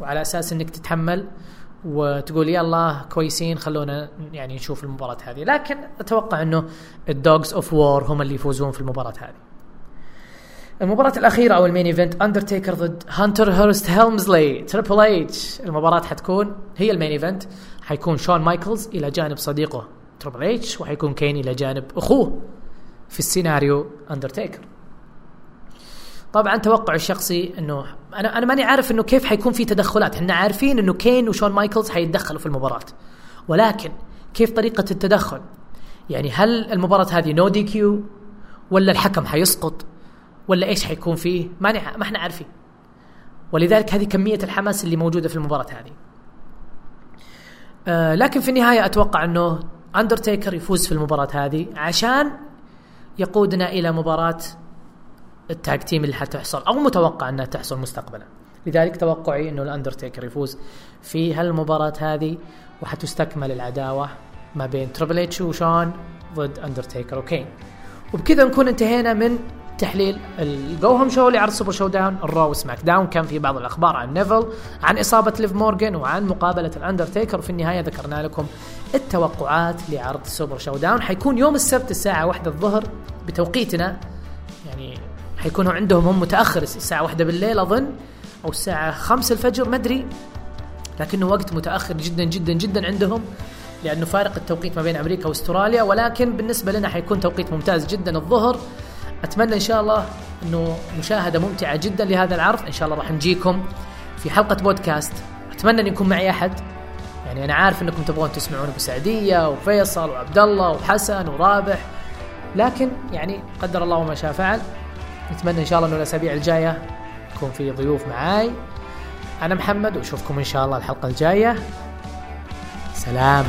وعلى أساس أنك تتحمل وتقول يلا كويسين خلونا يعني نشوف المباراة هذه. لكن أتوقع أنه الدوجز اوف وور هم اللي يفوزون في المباراة هذه. المباراة الأخيرة أو ال main event أندرتيكر ضد هانتر هيرست هيلمزلي تريبل اتش المباراة حتكون هي ال main event. حيكون شون مايكلز إلى جانب صديقه تريبل اتش وحيكون كين إلى جانب أخوه. في السيناريو أندرتيكر طبعا توقع الشخصي إنه أنا أنا ماني عارف إنه كيف حيكون في تدخلات، إحنا عارفين إنه كين وشون مايكلز حيتدخلوا في المباراة. ولكن كيف طريقة التدخل؟ يعني هل المباراة هذه no DQ ولا الحكم حيسقط ولا إيش حيكون فيه؟ ما ما إحنا عارفين. ولذلك هذه كمية الحماس اللي موجودة في المباراة هذه. آه لكن في النهاية أتوقع إنه اندرتيكر يفوز في المباراة هذه عشان يقودنا إلى مباراة ال tag team اللي حتحصل أو متوقع أنها تحصل مستقبلا. لذلك توقعي إنه الأندرتيكر يفوز في هالمباراة هذه وحتستكمل العداوة ما بين تريبل اتش وشون ضد أندرتيكر وكين. وبكذا نكون انتهينا من تحليل ال go-home show لعرض سوبر شو داون الرو وسماك داون. كان في بعض الأخبار عن نيفل عن إصابة ليف مورجان وعن مقابلة الأندرتيكر. وفي النهاية ذكرنا لكم التوقعات لعرض سوبر شو داون حيكون يوم السبت الساعة واحدة الظهر بتوقيتنا. يعني حيكونوا عندهم هم متأخر الساعة واحدة بالليل أظن أو الساعة 5 الفجر ما أدري. لكنه وقت متأخر جدا جدا جدا عندهم لأنه فارق التوقيت ما بين أمريكا وأستراليا. ولكن بالنسبة لنا حيكون توقيت ممتاز جدا الظهر. أتمنى إن شاء الله إنه مشاهدة ممتعة جدا لهذا العرض. إن شاء الله راح نجيكم في حلقة بودكاست. أتمنى أن يكون معي أحد. يعني أنا عارف إنكم تبغون تسمعون أبو سعدية وفيصل وعبد الله وحسن ورابح لكن يعني قدر الله وما شاء فعل. نتمنى إن شاء الله إنه الأسابيع الجاية يكون في ضيوف معاي. أنا محمد وأشوفكم إن شاء الله الحلقة الجاية. سلام.